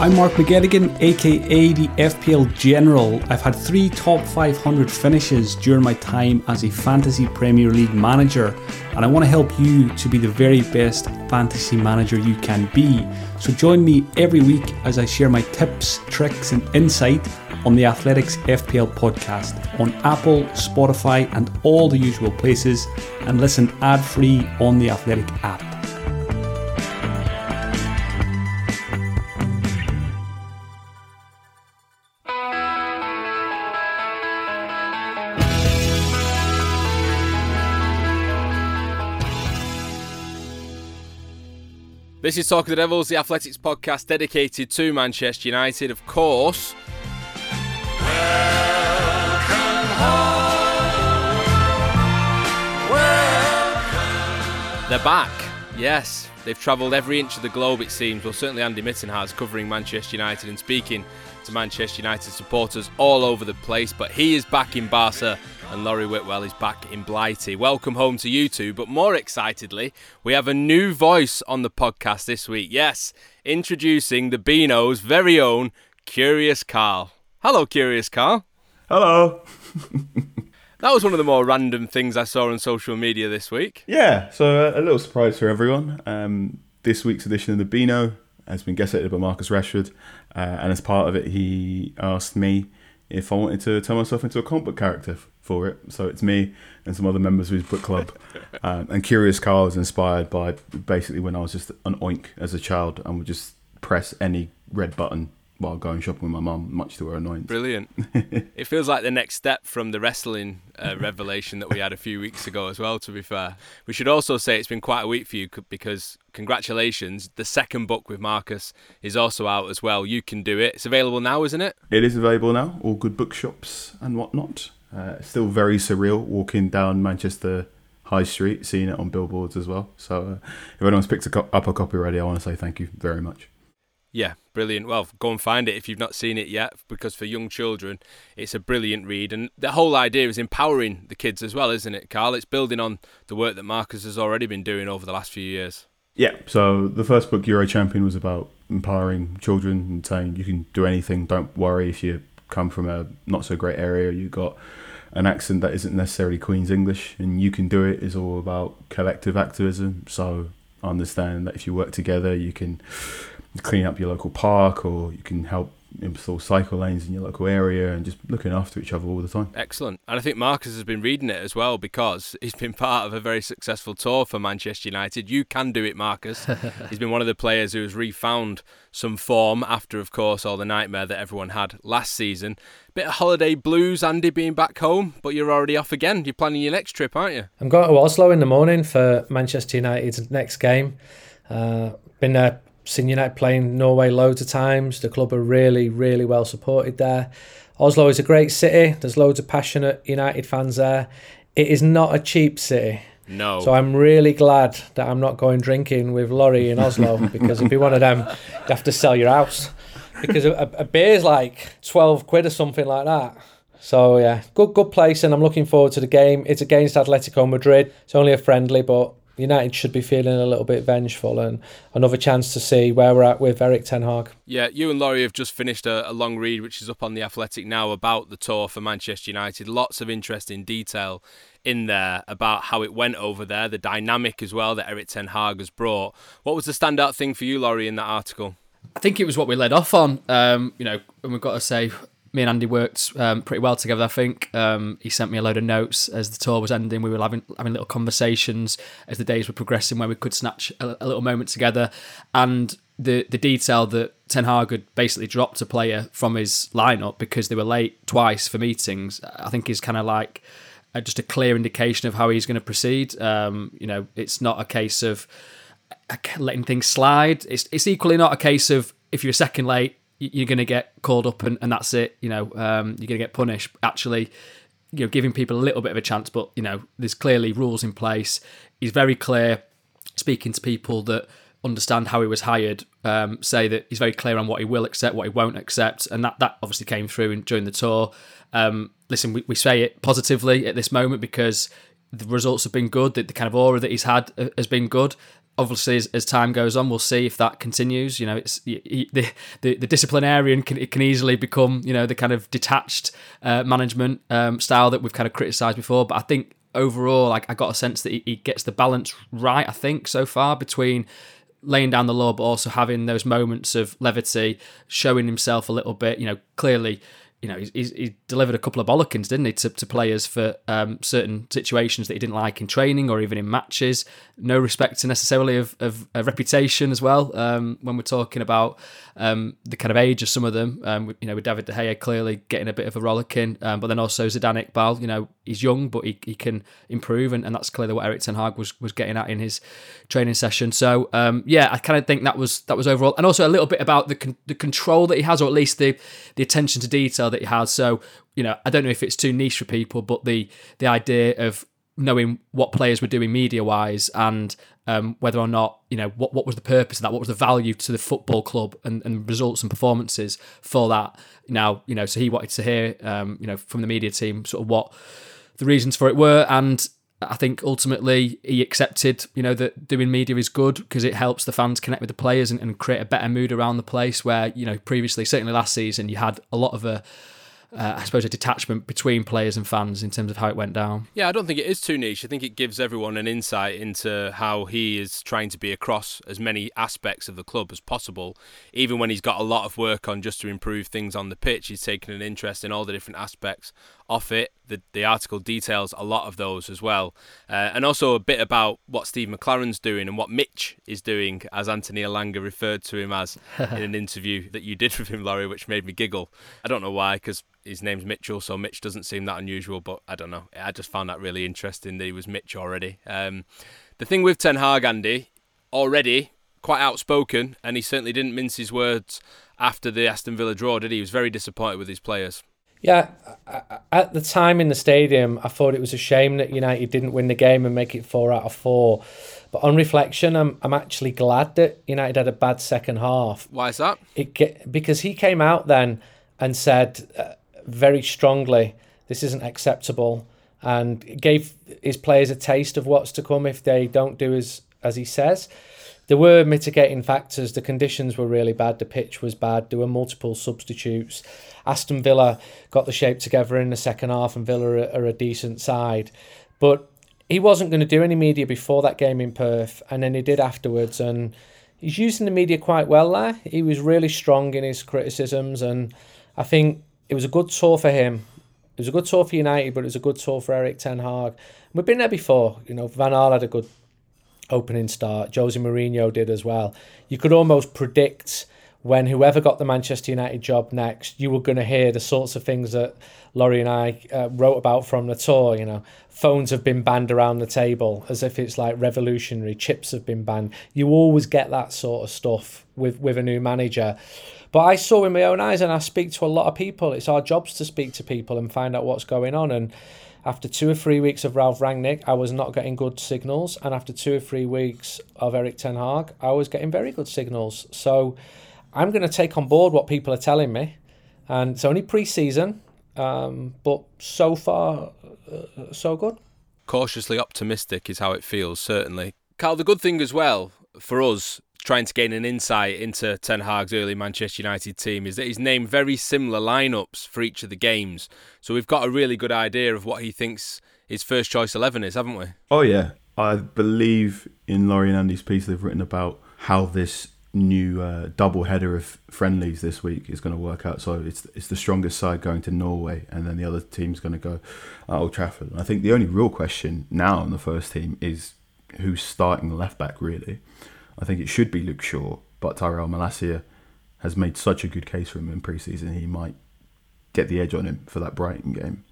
I'm Mark McGettigan, aka the FPL General. I've had three top 500 finishes during my time as a Fantasy Premier League manager, and I want to help you to be the very best fantasy manager you can be. So join me every week as I share my tips, tricks, and insight on the Athletics FPL podcast on Apple, Spotify, and all the usual places, and listen ad free on the Athletic app. This is Talk of the Devils, the athletics podcast dedicated to Manchester United, of course. They're back. Yes, they've travelled every inch of the globe, it seems. Well, certainly Andy Mitten has, covering Manchester United and speaking to Manchester United supporters all over the place. But he is back in Barca, and Laurie Whitwell is back in Blighty. Welcome home to you two. But more excitedly, we have a new voice on the podcast this week. Yes, introducing the Beano's very own Curious Carl. Hello, Curious Carl. Hello. That was one of the more random things I saw on social media this week. Yeah, so uh, a little surprise for everyone. Um, this week's edition of the Beano has been guest edited by Marcus Rashford, uh, and as part of it, he asked me if I wanted to turn myself into a comic book character for it. So it's me and some other members of his book club. um, and Curious Carl was inspired by basically when I was just an oink as a child and would just press any red button while going shopping with my mum, much to her annoyance. Brilliant. it feels like the next step from the wrestling uh, revelation that we had a few weeks ago as well, to be fair. We should also say it's been quite a week for you because congratulations, the second book with Marcus is also out as well. You can do it. It's available now, isn't it? It is available now, all good bookshops and whatnot. Uh, still very surreal walking down Manchester High Street, seeing it on billboards as well. So uh, if anyone's picked a co- up a copy already, I want to say thank you very much. Yeah, brilliant. Well, go and find it if you've not seen it yet, because for young children, it's a brilliant read. And the whole idea is empowering the kids as well, isn't it, Carl? It's building on the work that Marcus has already been doing over the last few years. Yeah. So the first book, You Are a Champion, was about empowering children and saying you can do anything. Don't worry if you come from a not so great area. You got an accent that isn't necessarily Queen's English, and you can do it. Is all about collective activism. So understand that if you work together, you can clean up your local park, or you can help install cycle lanes in your local area, and just looking after each other all the time. Excellent. And I think Marcus has been reading it as well because he's been part of a very successful tour for Manchester United. You can do it, Marcus. he's been one of the players who has refound some form after, of course, all the nightmare that everyone had last season. Bit of holiday blues, Andy, being back home, but you're already off again. You're planning your next trip, aren't you? I'm going to Oslo in the morning for Manchester United's next game. Uh, been there, seen United playing Norway loads of times. The club are really, really well supported there. Oslo is a great city. There's loads of passionate United fans there. It is not a cheap city. No. So I'm really glad that I'm not going drinking with Laurie in Oslo because if you're one of them, you have to sell your house because a, a beer's like 12 quid or something like that. So yeah, good good place, and I'm looking forward to the game. It's against Atletico Madrid. It's only a friendly, but United should be feeling a little bit vengeful and another chance to see where we're at with Erik Ten Hag. Yeah, you and Laurie have just finished a, a, long read, which is up on the Athletic now, about the tour for Manchester United. Lots of interesting detail in there about how it went over there, the dynamic as well that Erik Ten Hag has brought. What was the standout thing for you, Laurie, in that article? I think it was what we led off on. Um, you know, and we've got to say, me and Andy worked um, pretty well together. I think um, he sent me a load of notes as the tour was ending. We were having having little conversations as the days were progressing, where we could snatch a, a little moment together. And the the detail that Ten Hag had basically dropped a player from his lineup because they were late twice for meetings, I think is kind of like uh, just a clear indication of how he's going to proceed. Um, you know, it's not a case of letting things slide. It's it's equally not a case of if you're a second late, you're going to get called up and, and that's it. You know, um, you're going to get punished. Actually, you know, giving people a little bit of a chance, but you know, there's clearly rules in place. He's very clear, speaking to people that understand how he was hired. Um, say that he's very clear on what he will accept, what he won't accept, and that that obviously came through in, during the tour. Um, listen, we, we say it positively at this moment because the results have been good. The, the kind of aura that he's had uh, has been good obviously as, as, time goes on we'll see if that continues. You know it's the the, the disciplinarian can it can easily become you know the kind of detached uh, management um, style that we've kind of criticized before. But i think overall like i got a sense that he, he, gets the balance right i think so far between laying down the law but also having those moments of levity showing himself a little bit you know clearly you know, he's, he delivered a couple of bollockins, didn't he, to, to players for um, certain situations that he didn't like in training or even in matches. No respect to necessarily of, of, of reputation as well. Um, when we're talking about um, the kind of age of some of them, um, you know, with David De Gea clearly getting a bit of a rollicking, um, but then also Zidane Iqbal, you know, he's young, but he, he can improve, and, and that's clearly what Erik Ten Hag was was getting at in his training session. So um, yeah, I kind of think that was that was overall, and also a little bit about the con- the control that he has, or at least the the attention to detail that he has. So you know, I don't know if it's too niche for people, but the the idea of knowing what players were doing media wise and um, whether or not you know what what was the purpose of that, what was the value to the football club and, and results and performances for that. Now you know, so he wanted to hear um, you know from the media team sort of what the reasons for it were, and I think ultimately he accepted, you know, that doing media is good because it helps the fans connect with the players and, and, create a better mood around the place. Where you know previously, certainly last season, you had a lot of a uh, I suppose, a detachment between players and fans in terms of how it went down. Yeah, I don't think it is too niche. I think it gives everyone an insight into how he is trying to be across as many aspects of the club as possible. Even when he's got a lot of work on just to improve things on the pitch, he's taken an interest in all the different aspects of it. The, the article details a lot of those as well. Uh, and also a bit about what Steve McClaren's doing and what Mitch is doing, as Anthony Elanga referred to him as in an interview that you did with him, Laurie, which made me giggle. I don't know why, because his name's Mitchell, so Mitch doesn't seem that unusual. But I don't know. I just found that really interesting that he was Mitch already. Um, the thing with Ten Hag, Andy, already quite outspoken, and he certainly didn't mince his words after the Aston Villa draw, did he? He was very disappointed with his players. Yeah, at the time in the stadium, I thought it was a shame that United didn't win the game and make it four out of four. But on reflection, I'm I'm actually glad that United had a bad second half. Why is that? It because he came out then and said, uh, very strongly, this isn't acceptable, and gave his players a taste of what's to come if they don't do as as he says. There were mitigating factors. The conditions were really bad. The pitch was bad. There were multiple substitutes. Aston Villa got the shape together in the second half, and Villa are, are a decent side. But he wasn't going to do any media before that game in Perth, and then he did afterwards. And he's using the media quite well there. He was really strong in his criticisms, and I think it was a good tour for him. It was a good tour for United, but it was a good tour for Erik Ten Hag. We've been there before. You know, Van Gaal had a good opening start. Jose Mourinho did as well. You could almost predict when whoever got the Manchester United job next, you were going to hear the sorts of things that Laurie and I uh, wrote about from the tour. You know, phones have been banned around the table as if it's like revolutionary. Chips have been banned. You always get that sort of stuff with with a new manager. But I saw in my own eyes, and I speak to a lot of people. It's our jobs to speak to people and find out what's going on. And after two or three weeks of Ralph Rangnick, I was not getting good signals. And after two or three weeks of Erik Ten Hag, I was getting very good signals. So I'm going to take on board what people are telling me. And it's only pre season, um, but so far, uh, so good. Cautiously optimistic is how it feels, certainly. Carl, the good thing as well for us trying to gain an insight into Ten Hag's early Manchester United team is that he's named very similar lineups for each of the games. So we've got a really good idea of what he thinks his first choice 11 is, haven't we? Oh, yeah. I believe in Laurie and Andy's piece they've written about how this new uh, double header of friendlies this week is going to work out. So it's it's the strongest side going to Norway, and then the other team's going to go Old Trafford. And I think the only real question now on the first team is who's starting left back, really. I think it should be Luke Shaw, but Tyrell Malacia has made such a good case for him in pre-season. He might get the edge on him for that Brighton game.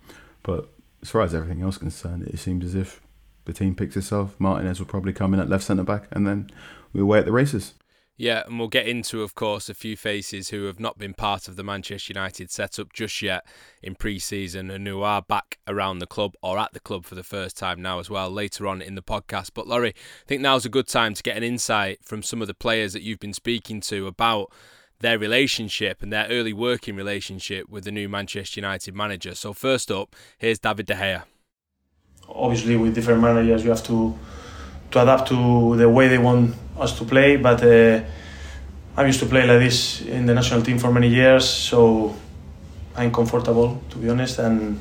But as far as everything else concerned, it seems as if the team picks itself. Martinez will probably come in at left centre back, and then we're away at the races. Yeah, and we'll get into, of course, a few faces who have not been part of the Manchester United setup just yet in pre season and who are back around the club or at the club for the first time now as well later on in the podcast. But, Laurie, I think now's a good time to get an insight from some of the players that you've been speaking to about their relationship and their early working relationship with the new Manchester United manager. So, first up, here's David De Gea. Obviously, with different managers, you have to to adapt to the way they want us to play. But uh, I used to play like this in the national team for many years, so I'm comfortable to be honest. And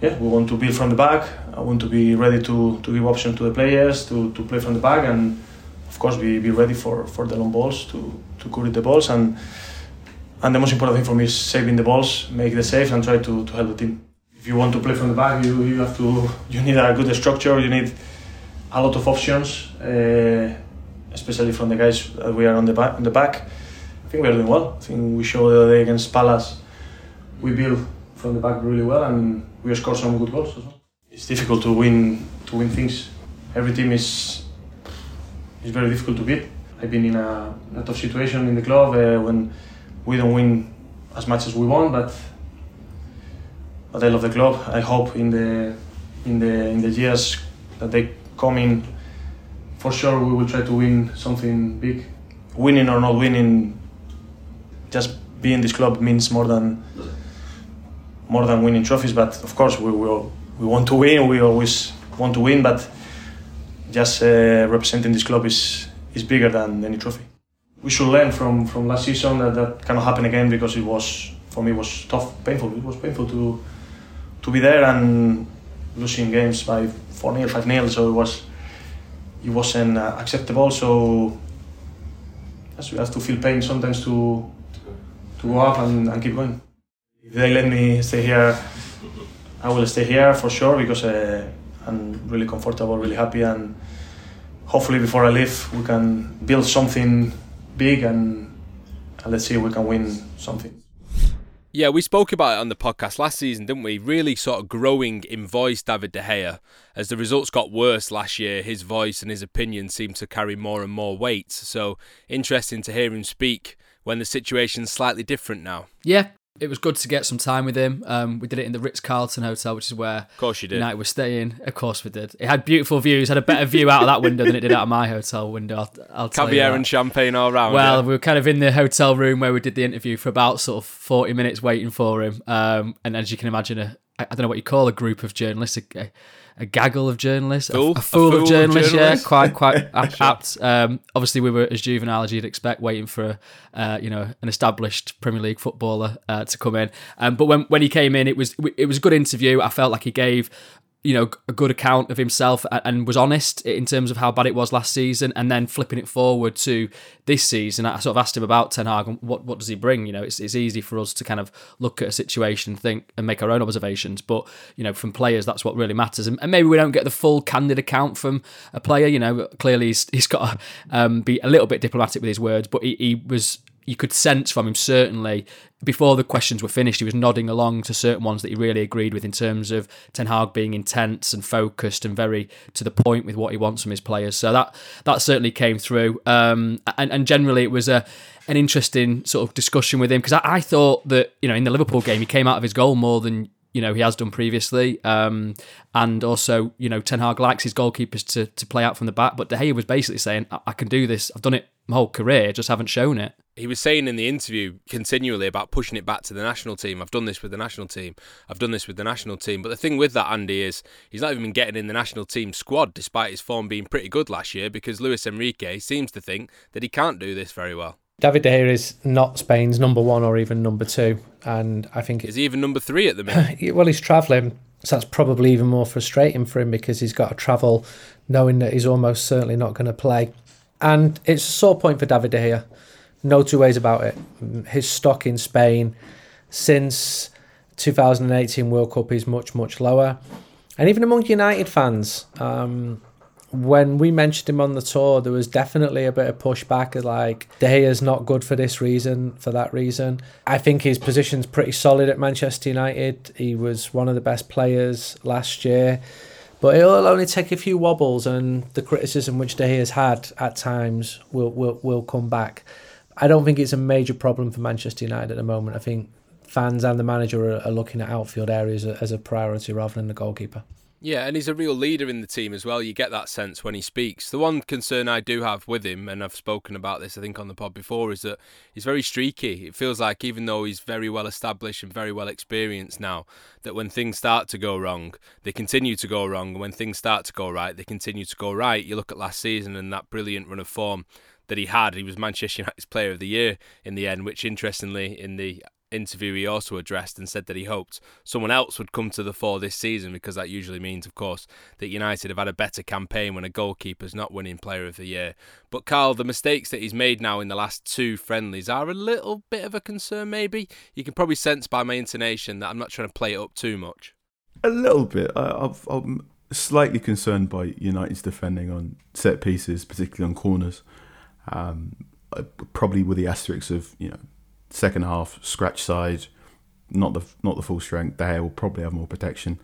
yeah, we want to build from the back. I want to be ready to, to give options to the players to, to play from the back, and of course be, be ready for, for the long balls to to curate the balls. And and the most important thing for me is saving the balls, make the saves, and try to, to help the team. If you want to play from the back, you, you have to you need a good structure. You need a lot of options, uh, especially from the guys that we are on the back. On the back, I think we are doing well. I think we showed the other day against Palace, we build from the back really well, and we score some good goals as well. It's difficult to win to win things. Every team is is very difficult to beat. I've been in a, a tough situation in the club uh, when we don't win as much as we want, but but I love the club. I hope in the in the in the years that they coming, for sure we will try to win something big. Winning or not winning, just being this club means more than more than winning trophies. But of course, we will we want to win. We always want to win, but just uh, representing this club is is bigger than any trophy. We should learn from from last season that that cannot happen again because it was for me was tough, painful. It was painful to to be there and losing games by four 0 five 0 So it was it wasn't uh, acceptable. So yes, we have to feel pain sometimes to to go up and, and keep going. If they let me stay here, I will stay here for sure because uh, I'm really comfortable, really happy, and hopefully before I leave we can build something big and, and let's see if we can win something. Yeah, we spoke about it on the podcast last season, didn't we? Really sort of growing in voice, David De Gea. As the results got worse last year, his voice and his opinion seemed to carry more and more weight. So interesting to hear him speak when the situation's slightly different now. Yeah, it was good to get some time with him. Um, we did it in the Ritz Carlton Hotel, which is where of course you did. United was staying. Of course we did. It had beautiful views. Had a better view out of that window than it did out of my hotel window. I'll, I'll caviar and champagne all round. Well, yeah. we were kind of in the hotel room where we did the interview for about sort of forty minutes waiting for him. Um, and as you can imagine, a I don't know what you call a group of journalists. A, a gaggle of journalists, fool? A, a, fool a, fool of journalists, of journalists. yeah, quite quite apt. Um, obviously, we were as juvenile as you'd expect, waiting for uh, you know an established Premier League footballer uh, to come in. Um, but when when he came in, it was it was a good interview. I felt like he gave you know a good account of himself and was honest in terms of how bad it was last season and then flipping it forward to this season. I sort of asked him about Ten Hag and what what does he bring? You know it's, it's easy for us to kind of look at a situation think and make our own observations but you know from players that's what really matters. And, and maybe we don't get the full candid account from a player you know clearly he's, he's got to um, be a little bit diplomatic with his words but he, he was you could sense from him certainly before the questions were finished, he was nodding along to certain ones that he really agreed with in terms of Ten Hag being intense and focused and very to the point with what he wants from his players. So that that certainly came through. Um, and, and generally, it was a an interesting sort of discussion with him because I, I thought that you know in the Liverpool game he came out of his goal more than you know he has done previously, um, and also you know Ten Hag likes his goalkeepers to to play out from the back. But De Gea was basically saying, I, I can do this. I've done it my whole career, just haven't shown it." He was saying in the interview continually about pushing it back to the national team. I've done this with the national team. I've done this with the national team. But the thing with that, Andy, is he's not even been getting in the national team squad despite his form being pretty good last year because Luis Enrique seems to think that he can't do this very well. David De Gea is not Spain's number one or even number two, and I think is he even number three at the minute? well, he's travelling, so that's probably even more frustrating for him because he's got to travel, knowing that he's almost certainly not going to play, and it's a sore point for David De Gea. No two ways about it. His stock in Spain since 2018 World Cup is much much lower, and even among United fans. Um, when we mentioned him on the tour, there was definitely a bit of pushback, like De Gea's not good for this reason, for that reason. I think his position's pretty solid at Manchester United. He was one of the best players last year, but it'll only take a few wobbles, and the criticism which De Gea's had at times will will will come back. I don't think it's a major problem for Manchester United at the moment. I think fans and the manager are, are looking at outfield areas as a priority rather than the goalkeeper. Yeah, and he's a real leader in the team as well. You get that sense when he speaks. The one concern I do have with him, and I've spoken about this, I think, on the pod before, is that he's very streaky. It feels like, even though he's very well established and very well experienced now, that when things start to go wrong, they continue to go wrong. And when things start to go right, they continue to go right. You look at last season and that brilliant run of form that he had. He was Manchester United's Player of the Year in the end, which interestingly, in the interview he also addressed and said that he hoped someone else would come to the fore this season because that usually means, of course, that United have had a better campaign when a goalkeeper's not winning Player of the Year. But Carl, the mistakes that he's made now in the last two friendlies are a little bit of a concern, maybe. You can probably sense by my intonation that I'm not trying to play it up too much. A little bit. I, am slightly concerned by United's defending on set pieces, particularly on corners. Um, probably with the asterisks of you know second half scratch side, not the not the full strength. Gea will probably have more protection.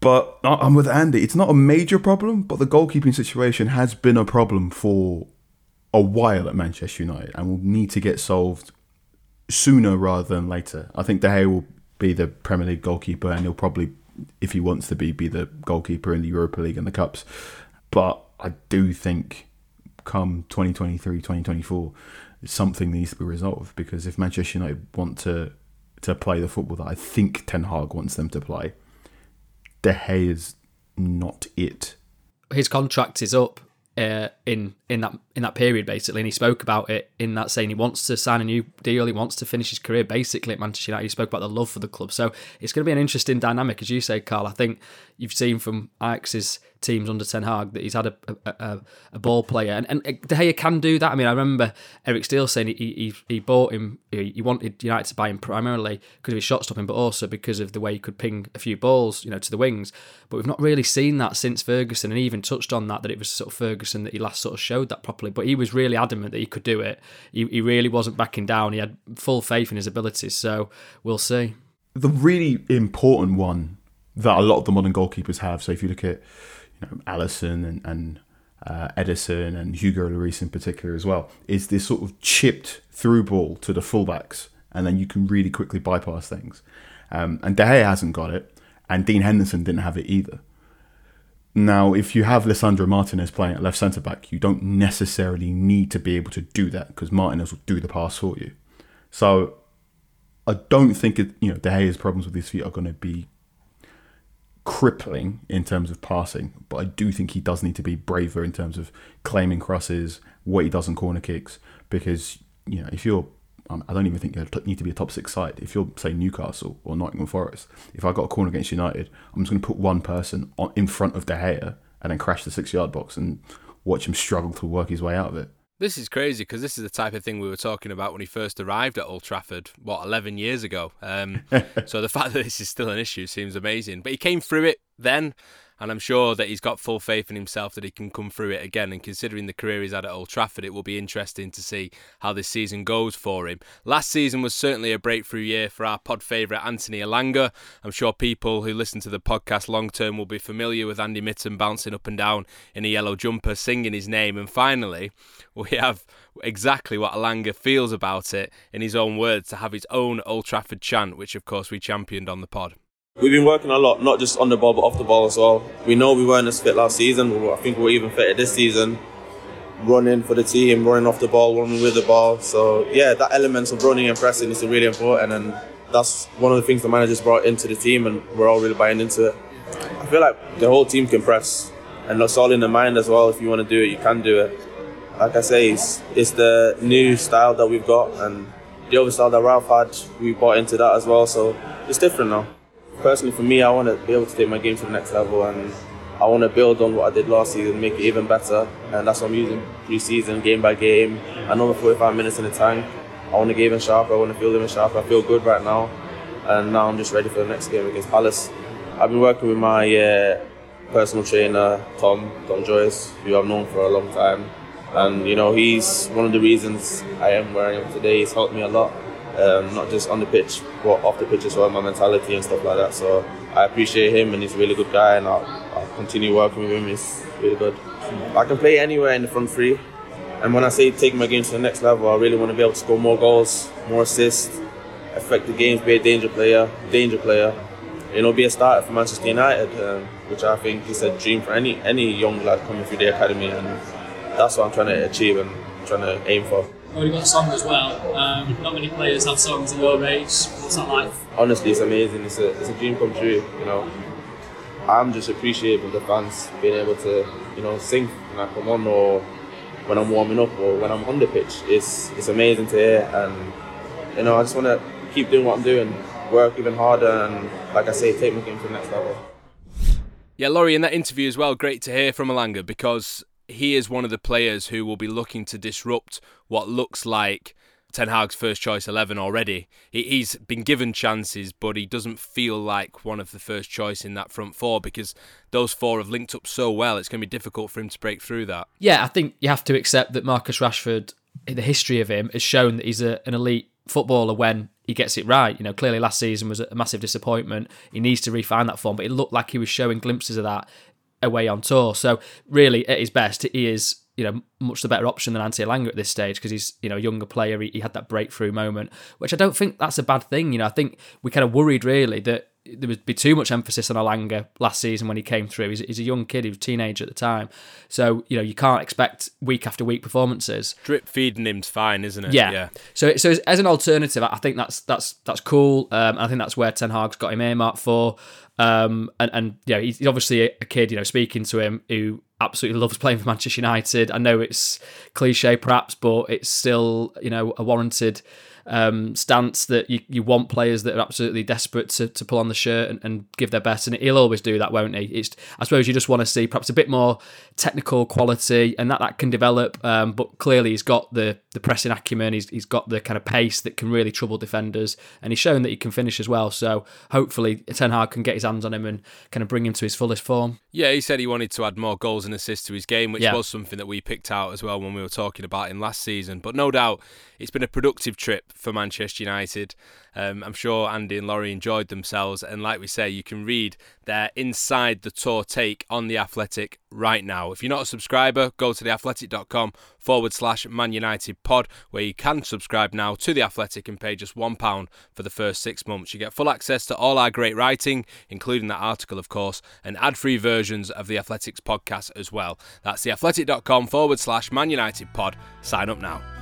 But I'm with Andy. It's not a major problem, but the goalkeeping situation has been a problem for a while at Manchester United, and will need to get solved sooner rather than later. I think De Gea will be the Premier League goalkeeper, and he'll probably, if he wants to be, be the goalkeeper in the Europa League and the cups. But I do think, come 2023, 2024, something needs to be resolved because if Manchester United want to to play the football that I think Ten Hag wants them to play, De Gea is not it. His contract is up uh, in in that in that period basically, and he spoke about it in that saying he wants to sign a new deal, he wants to finish his career basically at Manchester United. He spoke about the love for the club, so it's going to be an interesting dynamic, as you say, Carl. I think you've seen from Ajax's teams under Ten Hag that he's had a a, a ball player, and, and De Gea can do that. I mean, I remember Eric Steele saying he he, he bought him, he wanted United to buy him primarily because of his shot stopping, but also because of the way he could ping a few balls, you know, to the wings. But we've not really seen that since Ferguson, and he even touched on that that it was sort of Ferguson that he last sort of showed that properly. But he was really adamant that he could do it. He, he really wasn't backing down. He had full faith in his abilities. So we'll see. The really important one that a lot of the modern goalkeepers have. So if you look at know Alisson and, and uh, Ederson and Hugo Lloris in particular as well, is this sort of chipped through ball to the fullbacks, and then you can really quickly bypass things. Um, and De Gea hasn't got it, and Dean Henderson didn't have it either. Now, if you have Lisandro Martinez playing at left centre back, you don't necessarily need to be able to do that because Martinez will do the pass for you. So, I don't think it, you know De Gea's problems with his feet are going to be crippling in terms of passing, but I do think he does need to be braver in terms of claiming crosses, what he does on corner kicks, because you know if you're um, I don't even think you need to be a top six side. If you're, say, Newcastle or Nottingham Forest, if I got a corner against United, I'm just going to put one person on, in front of De Gea and then crash the six yard box and watch him struggle to work his way out of it. This is crazy because this is the type of thing we were talking about when he first arrived at Old Trafford, what, 11 years ago. Um, so the fact that this is still an issue seems amazing. But he came through it then and I'm sure that he's got full faith in himself that he can come through it again. And considering the career he's had at Old Trafford, it will be interesting to see how this season goes for him. Last season was certainly a breakthrough year for our pod favourite Anthony Elanga. I'm sure people who listen to the podcast long term will be familiar with Andy Mitten bouncing up and down in a yellow jumper, singing his name. And finally, we have exactly what Elanga feels about it in his own words to have his own Old Trafford chant, which of course we championed on the pod. We've been working a lot, not just on the ball, but off the ball as well. We know we weren't as fit last season. I think we're even fitter this season. Running for the team, running off the ball, running with the ball. So, yeah, that element of running and pressing is really important. And that's one of the things the managers brought into the team, and we're all really buying into it. I feel like the whole team can press, and that's all in the mind as well. If you want to do it, you can do it. Like I say, it's, it's the new style that we've got, and the other style that Ralph had, we bought into that as well. So, it's different now personally for me, I want to be able to take my game to the next level and I want to build on what I did last season, make it even better. And that's what I'm using pre-season, game by game. Another 45 minutes in the tank. I want to get even sharper. I want to feel even sharper. I feel good right now. And now I'm just ready for the next game against Palace. I've been working with my uh, personal trainer, Tom, Tom Joyce, who I've known for a long time. And, you know, he's one of the reasons I am where I am today. He's helped me a lot, um, not just on the pitch, but off the pitch as well, my mentality and stuff like that. So I appreciate him, and he's a really good guy, and I'll, I'll continue working with him. He's really good. I can play anywhere in the front three. And when I say take my game to the next level, I really want to be able to score more goals, more assists, affect the games, be a danger player, danger player. You know, be a starter for Manchester United, um, which I think is a dream for any any young lad coming through the academy, and that's what I'm trying to achieve and trying to aim for. Well, you've got a song as well. Um, not many players have songs in your age. What's that like? Honestly, it's amazing. It's a, it's a dream come true. You know, I'm just appreciative of the fans being able to, you know, sing when I come on or when I'm warming up or when I'm on the pitch. It's it's amazing to hear, and you know, I just want to keep doing what I'm doing, work even harder, and like I say, take my game to the next level. Yeah, Laurie, in that interview as well, great to hear from Elanga because he is one of the players who will be looking to disrupt what looks like Ten Hag's first choice 11 already. He's been given chances, but he doesn't feel like one of the first choice in that front four because those four have linked up so well. It's going to be difficult for him to break through that. Yeah, I think you have to accept that Marcus Rashford, in the history of him, has shown that he's a, an elite footballer when he gets it right. You know, clearly last season was a massive disappointment. He needs to refine that form, but it looked like he was showing glimpses of that away on tour. So really, at his best, he is you know much the better option than Ante Elanga at this stage because he's you know a younger player. He, he, had that breakthrough moment, which I don't think that's a bad thing. You know, I think we kind of worried really that there would be too much emphasis on Elanga last season when he came through. He's, he's a young kid, he was a teenager at the time, so you know you can't expect week after week performances. Drip feeding him's fine, isn't it? Yeah. yeah. So so as an alternative, I think that's that's that's cool. Um, I think that's where Ten Hag's got him earmarked for. Um, and and yeah, he's obviously a kid. You know, speaking to him who absolutely loves playing for Manchester United. I know it's cliche perhaps, but it's still you know a warranted um, stance that you, you want players that are absolutely desperate to, to pull on the shirt and, and give their best, and he'll always do that, won't he? It's I suppose you just want to see perhaps a bit more technical quality, and that that can develop. Um, but clearly, he's got the the pressing acumen. He's he's got the kind of pace that can really trouble defenders, and he's shown that he can finish as well. So hopefully, Ten Hag can get his hands on him and kind of bring him to his fullest form. Yeah, he said he wanted to add more goals and assists to his game, which yeah. was something that we picked out as well when we were talking about him last season. But no doubt, it's been a productive trip for Manchester United. Um, I'm sure Andy and Laurie enjoyed themselves, and like we say, you can read their inside the tour take on the Athletic right now. If you're not a subscriber, go to theathletic.com forward slash Man United pod, where you can subscribe now to the Athletic and pay just one pound for the first six months. You get full access to all our great writing, including that article, of course, and ad-free versions of the Athletics podcast as well. That's theathletic.com forward slash Man United pod. Sign up now.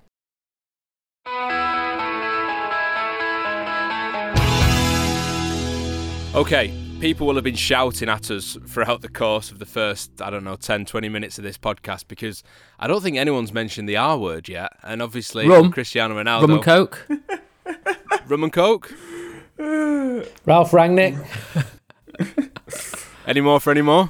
Okay, people will have been shouting at us throughout the course of the first, I don't know, 10, 20 minutes of this podcast because I don't think anyone's mentioned the R word yet. And obviously, Rum. Cristiano Ronaldo. Rum and Coke. Rum and Coke. Ralph Rangnick. any more for any more?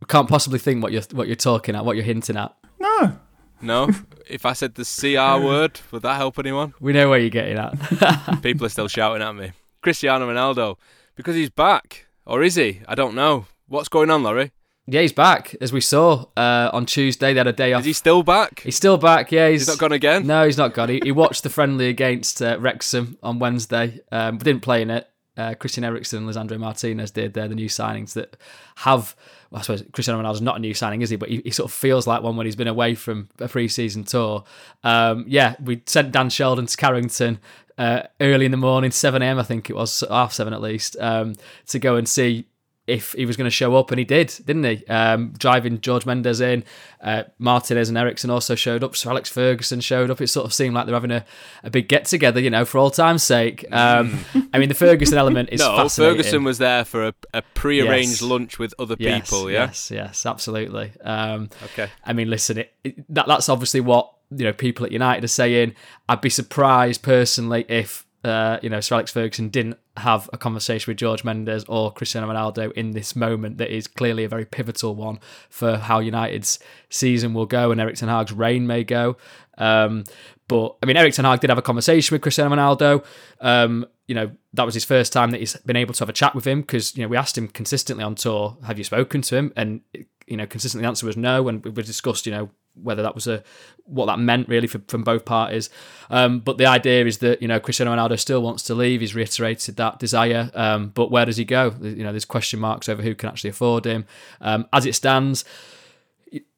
I can't possibly think what you're what you're talking at, what you're hinting at. No. No? if I said the CR word, would that help anyone? We know where you're getting at. People are still shouting at me. Cristiano Ronaldo because he's back, or is he? I don't know. What's going on, Laurie? Yeah, he's back. As we saw uh, on Tuesday, they had a day off. Is he still back? He's still back. Yeah, he's, He's not gone again? No, he's not gone. He, he watched the friendly against uh, Wrexham on Wednesday, um, but didn't play in it. Uh, Christian Eriksen and Lisandro Martinez did. They're the new signings that have. Well, I suppose Cristiano Ronaldo's not a new signing, is he? But he, he sort of feels like one when he's been away from a pre-season tour. Um, yeah, we sent Dan Sheldon to Carrington uh, early in the morning, 7 a.m. I think it was, half seven at least, um, to go and see if he was going to show up, and he did, didn't he? Um, driving Jorge Mendes in, uh, Martinez and Eriksen also showed up. Sir Alex Ferguson showed up. It sort of seemed like they're having a, a big get together, you know, for all time's sake. Um, I mean, the Ferguson element is no. Ferguson was there for a, a pre-arranged Yes. lunch with other Yes, people. Yeah. Yes, yes, absolutely. Um, Okay. I mean, listen, it, it, that that's obviously what you know people at United are saying. I'd be surprised personally if uh, you know Sir Alex Ferguson didn't have a conversation with Jorge Mendes or Cristiano Ronaldo in this moment that is clearly a very pivotal one for how United's season will go and Erik Ten Hag's reign may go. Um, but I mean, Erik Ten Hag did have a conversation with Cristiano Ronaldo. Um, you know, that was his first time that he's been able to have a chat with him because you know we asked him consistently on tour, "Have you spoken to him?" And you know, consistently the answer was no. And we discussed, you know, whether that was a what that meant really for, from both parties. Um, but the idea is that you know Cristiano Ronaldo still wants to leave. He's reiterated that desire, um, but where does he go? You know, there's question marks over who can actually afford him. Um, as it stands,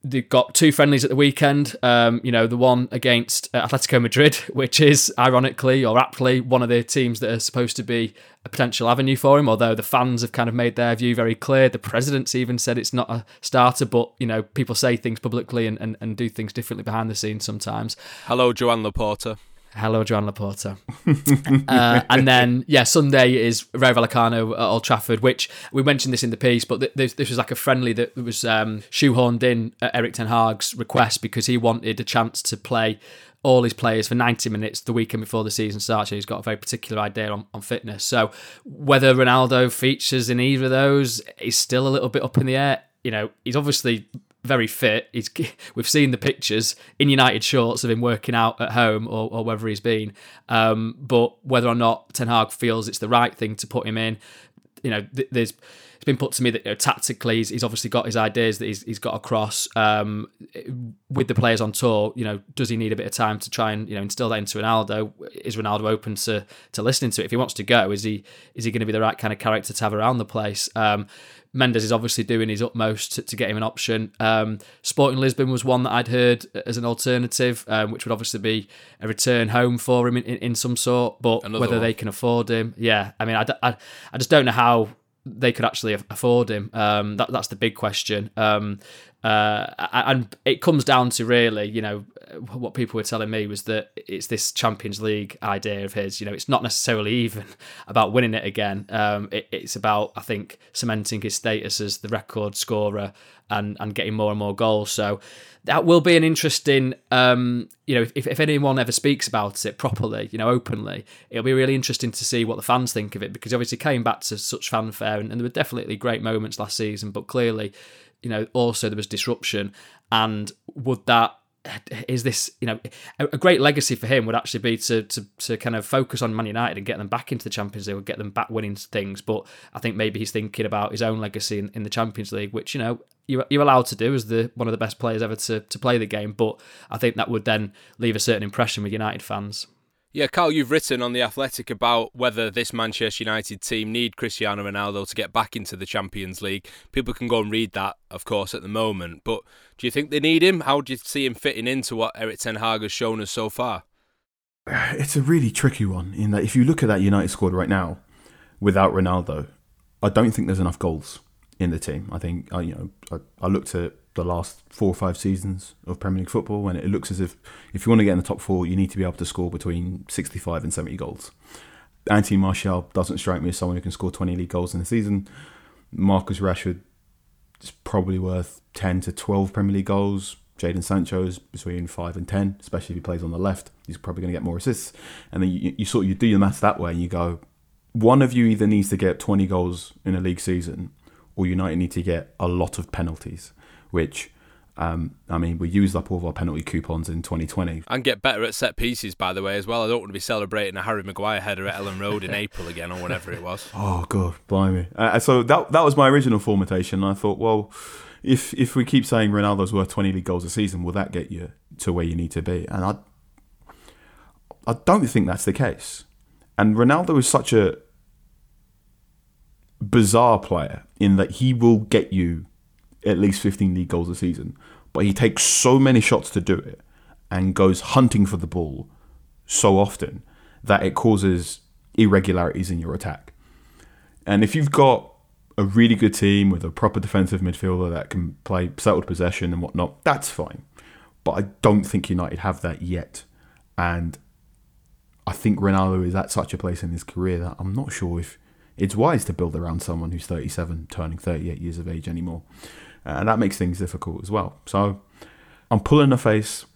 they've got two friendlies at the weekend. Um, you know, the one against uh, Atletico Madrid, which is ironically or aptly one of the teams that are supposed to be a potential avenue for him. Although the fans have kind of made their view very clear. The president's even said it's not a starter, but you know, people say things publicly and, and, and do things differently behind the scenes sometimes. Hello, Joan Laporta. Hello, Joan Laporta. uh, and then, yeah, Sunday is Rayo Vallecano at Old Trafford, which we mentioned this in the piece, but th- this, this was like a friendly that was um, shoehorned in at Erik Ten Hag's request because he wanted a chance to play all his players for 90 minutes the weekend before the season starts. And he's got a very particular idea on, on fitness. So whether Ronaldo features in either of those is still a little bit up in the air. You know, he's obviously very fit. He's we've seen the pictures in United shorts of him working out at home or, or wherever he's been. Um, but whether or not Ten Hag feels it's the right thing to put him in, you know, th- there's it's been put to me that you know, tactically he's, he's obviously got his ideas that he's, he's got across um, with the players on tour. You know, does he need a bit of time to try and you know instill that into Ronaldo? Is Ronaldo open to to listening to it? If he wants to go, is he is he going to be the right kind of character to have around the place? Um, Mendes is obviously doing his utmost to, to get him an option. Um, Sporting Lisbon was one that I'd heard as an alternative, um, which would obviously be a return home for him in, in, in some sort. But Another whether one. they can afford him, yeah, I mean, I, I, I just don't know how they could actually afford him. Um, that that's the big question. Um, uh, and it comes down to really, you know, what people were telling me was that it's this Champions League idea of his. You know, it's not necessarily even about winning it again. Um, it, it's about, I think, cementing his status as the record scorer and and getting more and more goals. So that will be an interesting. Um, you know, if, if anyone ever speaks about it properly, you know, openly, it'll be really interesting to see what the fans think of it because obviously came back to such fanfare and, and there were definitely great moments last season, but clearly you know, also there was disruption. And would that is this you know a, great legacy for him would actually be to, to to kind of focus on Man United and get them back into the Champions League, get them back winning things. But I think maybe he's thinking about his own legacy in, in the Champions League, which you know you're, you're allowed to do as the one of the best players ever to to play the game. But I think that would then leave a certain impression with United fans. Yeah, Carl, you've written on The Athletic about whether this Manchester United team need Cristiano Ronaldo to get back into the Champions League. People can go and read that, of course, at the moment. But do you think they need him? How do you see him fitting into what Erik Ten Hag has shown us so far? It's a really tricky one in that if you look at that United squad right now, without Ronaldo, I don't think there's enough goals in the team. I think you know I looked at the last four or five seasons of Premier League football, and it looks as if if you want to get in the top four, you need to be able to score between 65 and 70 goals. Anthony Martial doesn't strike me as someone who can score 20 league goals in a season. Marcus Rashford is probably worth 10 to 12 Premier League goals. Jadon is between 5 and 10, especially if he plays on the left. He's probably going to get more assists. And then you, you sort of you do your maths that way and you go, one of you either needs to get 20 goals in a league season or United need to get a lot of penalties, which, um, I mean, we used up all of our penalty coupons in 2020. And get better at set pieces, by the way, as well. I don't want to be celebrating a Harry Maguire header at Elland Road in April again or whatever it was. Oh god, blimey! Uh, so that that was my original formatation. I thought, well, if if we keep saying Ronaldo's worth 20 league goals a season, will that get you to where you need to be? And I I don't think that's the case. And Ronaldo is such a bizarre player in that he will get you at least 15 league goals a season, but he takes so many shots to do it and goes hunting for the ball so often that it causes irregularities in your attack. And if you've got a really good team with a proper defensive midfielder that can play settled possession and whatnot, that's fine. But I don't think United have that yet. And I think Ronaldo is at such a place in his career that I'm not sure if it's wise to build around someone who's 37, turning 38 years of age anymore. And that makes things difficult as well. So I'm pulling a face.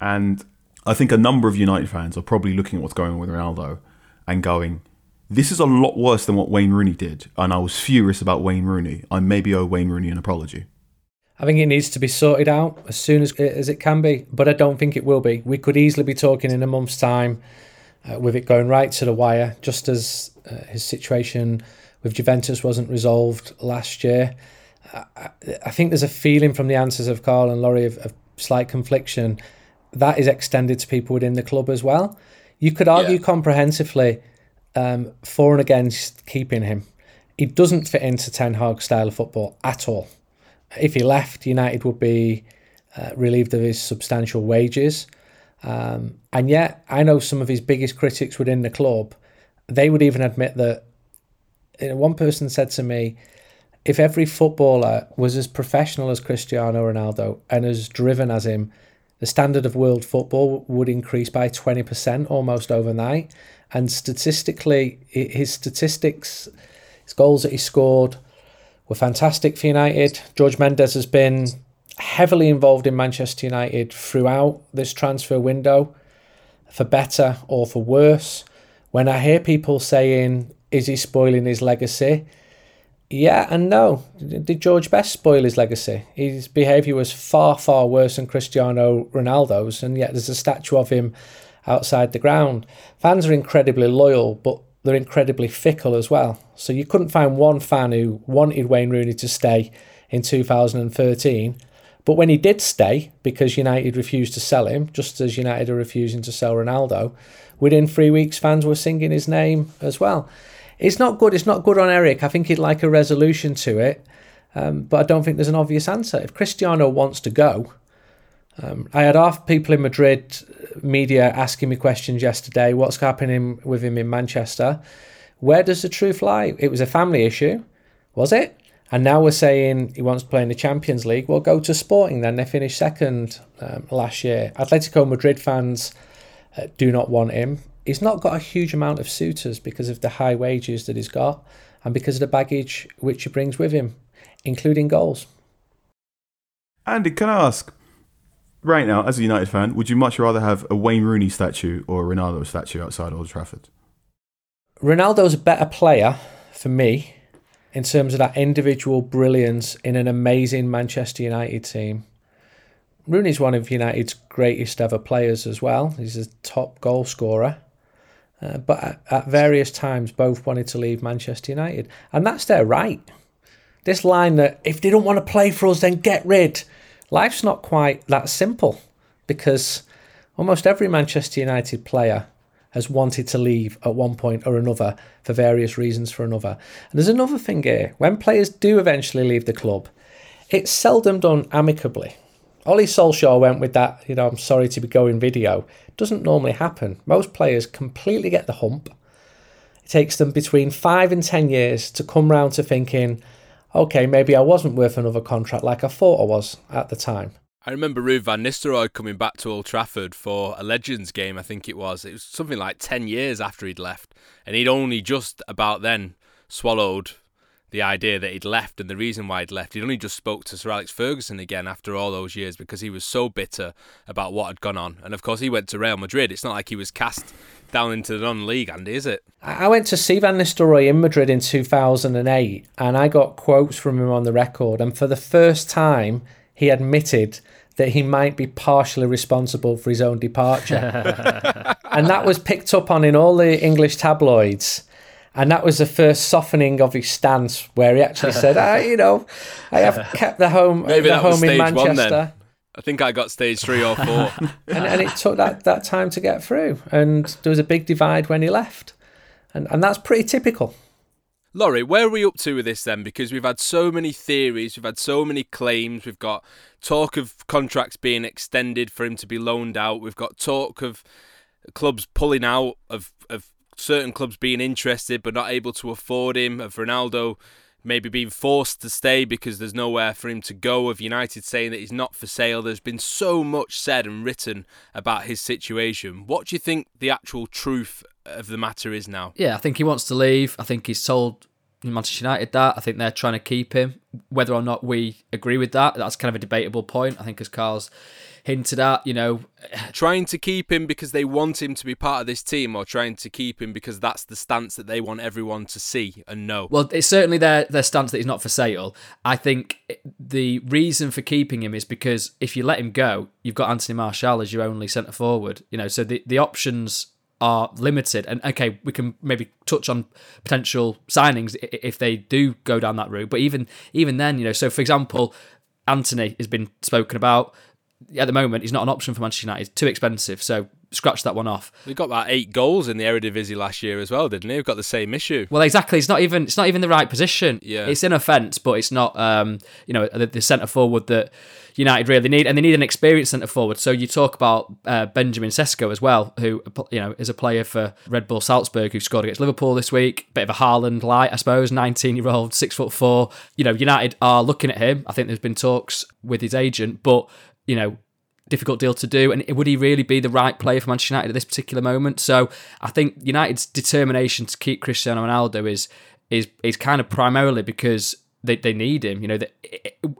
And I think a number of United fans are probably looking at what's going on with Ronaldo and going, this is a lot worse than what Wayne Rooney did. And I was furious about Wayne Rooney. I maybe owe Wayne Rooney an apology. I think it needs to be sorted out as soon as, as it can be, but I don't think it will be. We could easily be talking in a month's time uh, with it going right to the wire, just as uh, his situation with Juventus wasn't resolved last year. I, I, think there's a feeling from the answers of Carl and Laurie of, of, slight confliction that is extended to people within the club as well. You could argue yeah. comprehensively um, for and against keeping him. He doesn't fit into Ten Hag's style of football at all if he left, United would be uh, relieved of his substantial wages. Um, and yet, I know some of his biggest critics within the club, they would even admit that. You know, one person said to me, if every footballer was as professional as Cristiano Ronaldo and as driven as him, the standard of world football would increase by 20% almost overnight. And statistically, his statistics, his goals that he scored, were fantastic for United. Jorge Mendes has been heavily involved in Manchester United throughout this transfer window, for better or for worse. When I hear people saying, is he spoiling his legacy? Yeah and no. Did George Best spoil his legacy? His behaviour was far, far worse than Cristiano Ronaldo's, and yet there's a statue of him outside the ground. Fans are incredibly loyal, but they're incredibly fickle as well. So you couldn't find one fan who wanted Wayne Rooney to stay in 2013. But when he did stay, because United refused to sell him, just as United are refusing to sell Ronaldo, within three weeks fans were singing his name as well. It's not good. It's not good on Erik. I think he'd like a resolution to it, um, but I don't think there's an obvious answer. If Cristiano wants to go, um, I had half people in Madrid media asking me questions yesterday. What's happening with him in Manchester? Where does the truth lie? It was a family issue, was it? And now we're saying he wants to play in the Champions League. Well, go to Sporting then. They finished second um, last year. Atletico Madrid fans uh, do not want him. He's not got a huge amount of suitors because of the high wages that he's got and because of the baggage which he brings with him, including goals. Andy, can I ask, right now, as a United fan, would you much rather have a Wayne Rooney statue or a Ronaldo statue outside Old Trafford? Ronaldo's a better player for me in terms of that individual brilliance in an amazing Manchester United team. Rooney's one of United's greatest ever players as well. He's a top goal scorer. Uh, but at, at various times, both wanted to leave Manchester United. And that's their right. This line that if they don't want to play for us, then get rid. Life's not quite that simple because almost every Manchester United player has wanted to leave at one point or another for various reasons for another. And there's another thing here when players do eventually leave the club, it's seldom done amicably. Ole Solskjaer went with that, you know, I'm sorry to be going video. Doesn't normally happen. Most players completely get the hump. It takes them between five and ten years to come round to thinking, okay, maybe I wasn't worth another contract like I thought I was at the time. I remember Ruud van Nistelrooy coming back to Old Trafford for a Legends game, I think it was. It was something like 10 years after he'd left. And he'd only just about then swallowed the idea that he'd left and the reason why he'd left. He'd only just spoke to Sir Alex Ferguson again after all those years because he was so bitter about what had gone on. And of course, he went to Real Madrid. It's not like he was cast down into the non-league, Andy, is it? I went to see Van Nistelrooy in Madrid in 2008, and I got quotes from him on the record. And for the first time, he admitted that he might be partially responsible for his own departure, and that was picked up on in all the English tabloids. And that was the first softening of his stance, where he actually said, ah, "You know, I have kept the home, Maybe the that was home in Manchester." one then. I think I got stage three or four. and, and it took that, that time to get through. And there was a big divide when he left. And, and that's pretty typical. Laurie, where are we up to with this then? Because we've had so many theories, we've had so many claims, we've got talk of contracts being extended for him to be loaned out, we've got talk of clubs pulling out, of, of certain clubs being interested but not able to afford him, of Ronaldo maybe being forced to stay because there's nowhere for him to go, of United saying that he's not for sale. There's been so much said and written about his situation. What do you think the actual truth of the matter is now? Yeah, I think he wants to leave. I think he's told Manchester United that. I think they're trying to keep him. Whether or not we agree with that, that's kind of a debatable point. I think as Carl's hinted at, you know, trying to keep him because they want him to be part of this team, or trying to keep him because that's the stance that they want everyone to see and know. Well, it's certainly their their stance that he's not for sale. I think the reason for keeping him is because if you let him go, you've got Anthony Martial as your only centre forward. You know, so the the options are limited. And okay, we can maybe touch on potential signings if they do go down that route. But even even then, you know, so for example, Anthony has been spoken about at the moment, he's not an option for Manchester United. Too expensive. So scratch that one off. He got about eight goals in the Eredivisie last year as well, didn't he? We've got the same issue. Well, exactly. It's not even it's not even the right position. Yeah, it's in offence, but it's not. Um, you know, the, the centre forward that United really need, and they need an experienced centre forward. So you talk about uh, Benjamin Sesko as well, who you know is a player for Red Bull Salzburg who scored against Liverpool this week. Bit of a Haaland light, I suppose. Nineteen year old, six foot four. You know, United are looking at him. I think there's been talks with his agent, but you know difficult deal to do. And would he really be the right player for Manchester United at this particular moment? So I think United's determination to keep Cristiano Ronaldo is is is kind of primarily because they, they need him. You know, that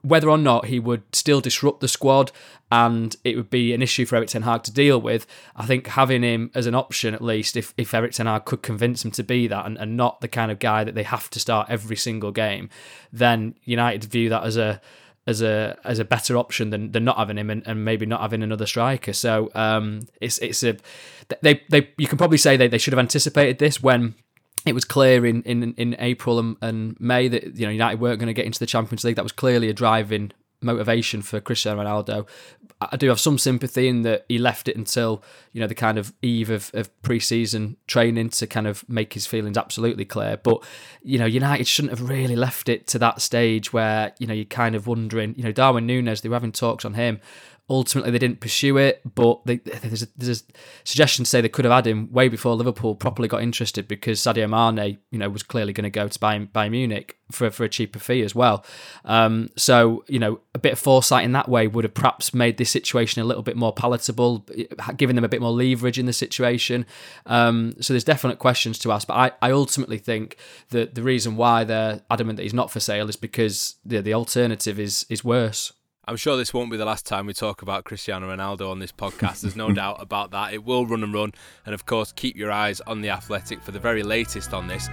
whether or not he would still disrupt the squad and it would be an issue for Erik Ten Hag to deal with. I think having him as an option, at least, if, if Erik Ten Hag could convince him to be that and, and not the kind of guy that they have to start every single game, then United view that as a as a as a better option than, than not having him and, and maybe not having another striker. So um, it's it's a they they you can probably say they, they should have anticipated this when it was clear in, in, in April and, and May that you know United weren't going to get into the Champions League. That was clearly a driving motivation for Cristiano Ronaldo. I do have some sympathy in that he left it until you know the kind of eve of, of pre-season training to kind of make his feelings absolutely clear. But you know United shouldn't have really left it to that stage where you know you're kind of wondering. You know Darwin Nunez, they were having talks on him ultimately they didn't pursue it, but they, there's, a, there's a suggestion to say they could have had him way before Liverpool properly got interested because Sadio Mane, you know, was clearly going to go to Bayern, Bayern Munich for for a cheaper fee as well. Um, so you know, a bit of foresight in that way would have perhaps made this situation a little bit more palatable, giving them a bit more leverage in the situation. Um, so there's definite questions to ask, but I, I ultimately think that the reason why they're adamant that he's not for sale is because the the alternative is is worse. I'm sure this won't be the last time we talk about Cristiano Ronaldo on this podcast. There's no doubt about that. It will run and run. And of course, keep your eyes on The Athletic for the very latest on this.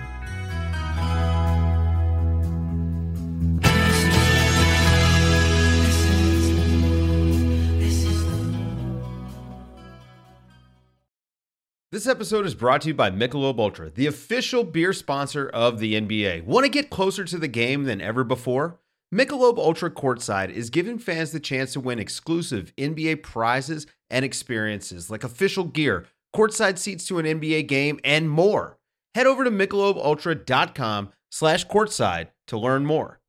This episode is brought to you by Michelob Ultra, the official beer sponsor of the NBA. Want to get closer to the game than ever before? Michelob Ultra Courtside is giving fans the chance to win exclusive NBA prizes and experiences like official gear, courtside seats to an NBA game, and more. Head over to michelobultra.com slash courtside to learn more.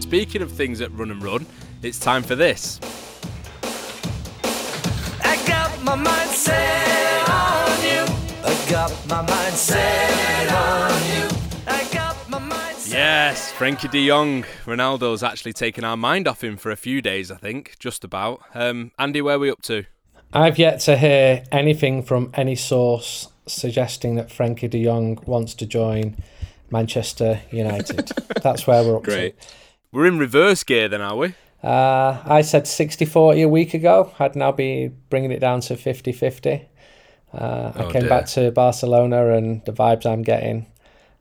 Speaking of things that run and run, it's time for this. I got my mind got my mind set on you. I got my mind set Yes, Frenkie de Jong. Ronaldo's actually taken our mind off him for a few days, I think, just about. Um, Andy, where are we up to? I've yet to hear anything from any source suggesting that Frenkie de Jong wants to join Manchester United. That's where we're up Great. to. We're in reverse gear then, are we? Uh, I said 60 40 a week ago. I'd now be bringing it down to 50 50. Uh, I Oh, came dear. back to Barcelona and the vibes I'm getting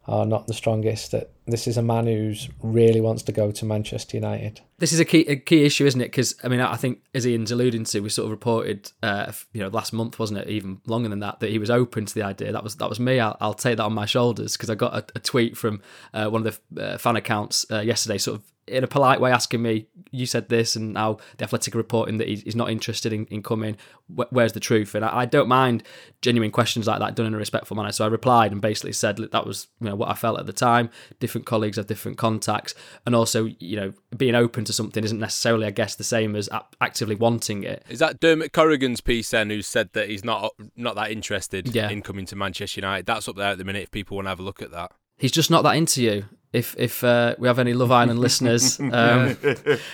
are not the strongest. That this is a man who's really wants to go to Manchester United. This is a key a key issue, isn't it? Because I mean, I think as Ian's alluding to, we sort of reported, uh, you know, last month wasn't it? Even longer than that, that he was open to the idea. That was that was me. I'll, I'll take that on my shoulders because I got a, a tweet from uh, one of the uh, fan accounts uh, yesterday, sort of in a polite way asking me, you said this, and now the Athletic are reporting that he's, not interested in, in coming. Wh- where's the truth? And I, I, don't mind genuine questions like that done in a respectful manner. So I replied and basically said that was you know what I felt at the time. Different colleagues have different contacts, and also you know being open to something isn't necessarily, I guess, the same as actively wanting it. Is that Dermot Corrigan's piece then, who said that he's not not that interested Yeah. in coming to Manchester United? That's up there at the minute. If people want to have a look at that. He's just not that into you. If if uh, we have any Love Island listeners, um,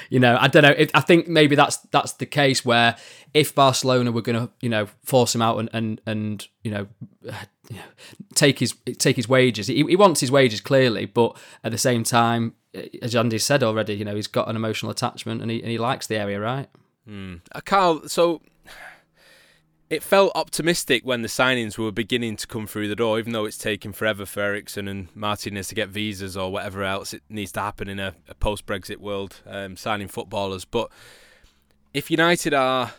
you know, I don't know. It, I think maybe that's that's the case where if Barcelona were going to, you know, force him out and and and you know, take his take his wages, he, he wants his wages clearly, but at the same time, as Andy said already, you know, he's got an emotional attachment and he and he likes the area, right? Hmm. Uh, Carl, so it felt optimistic when the signings were beginning to come through the door, even though it's taken forever for Eriksen and Martinez to get visas or whatever else it needs to happen in a, a post Brexit world, um, signing footballers. But if United are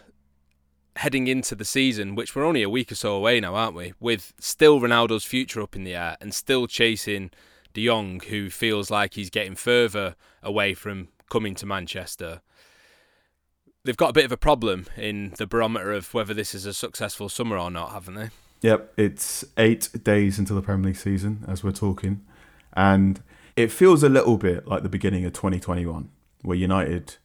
heading into the season, which we're only a week or so away now, aren't we, with still Ronaldo's future up in the air and still chasing De Jong, who feels like he's getting further away from coming to Manchester they've got a bit of a problem in the barometer of whether this is a successful summer or not, haven't they? Yep, it's eight days into the Premier League season as we're talking, and it feels a little bit like the beginning of 2021, where United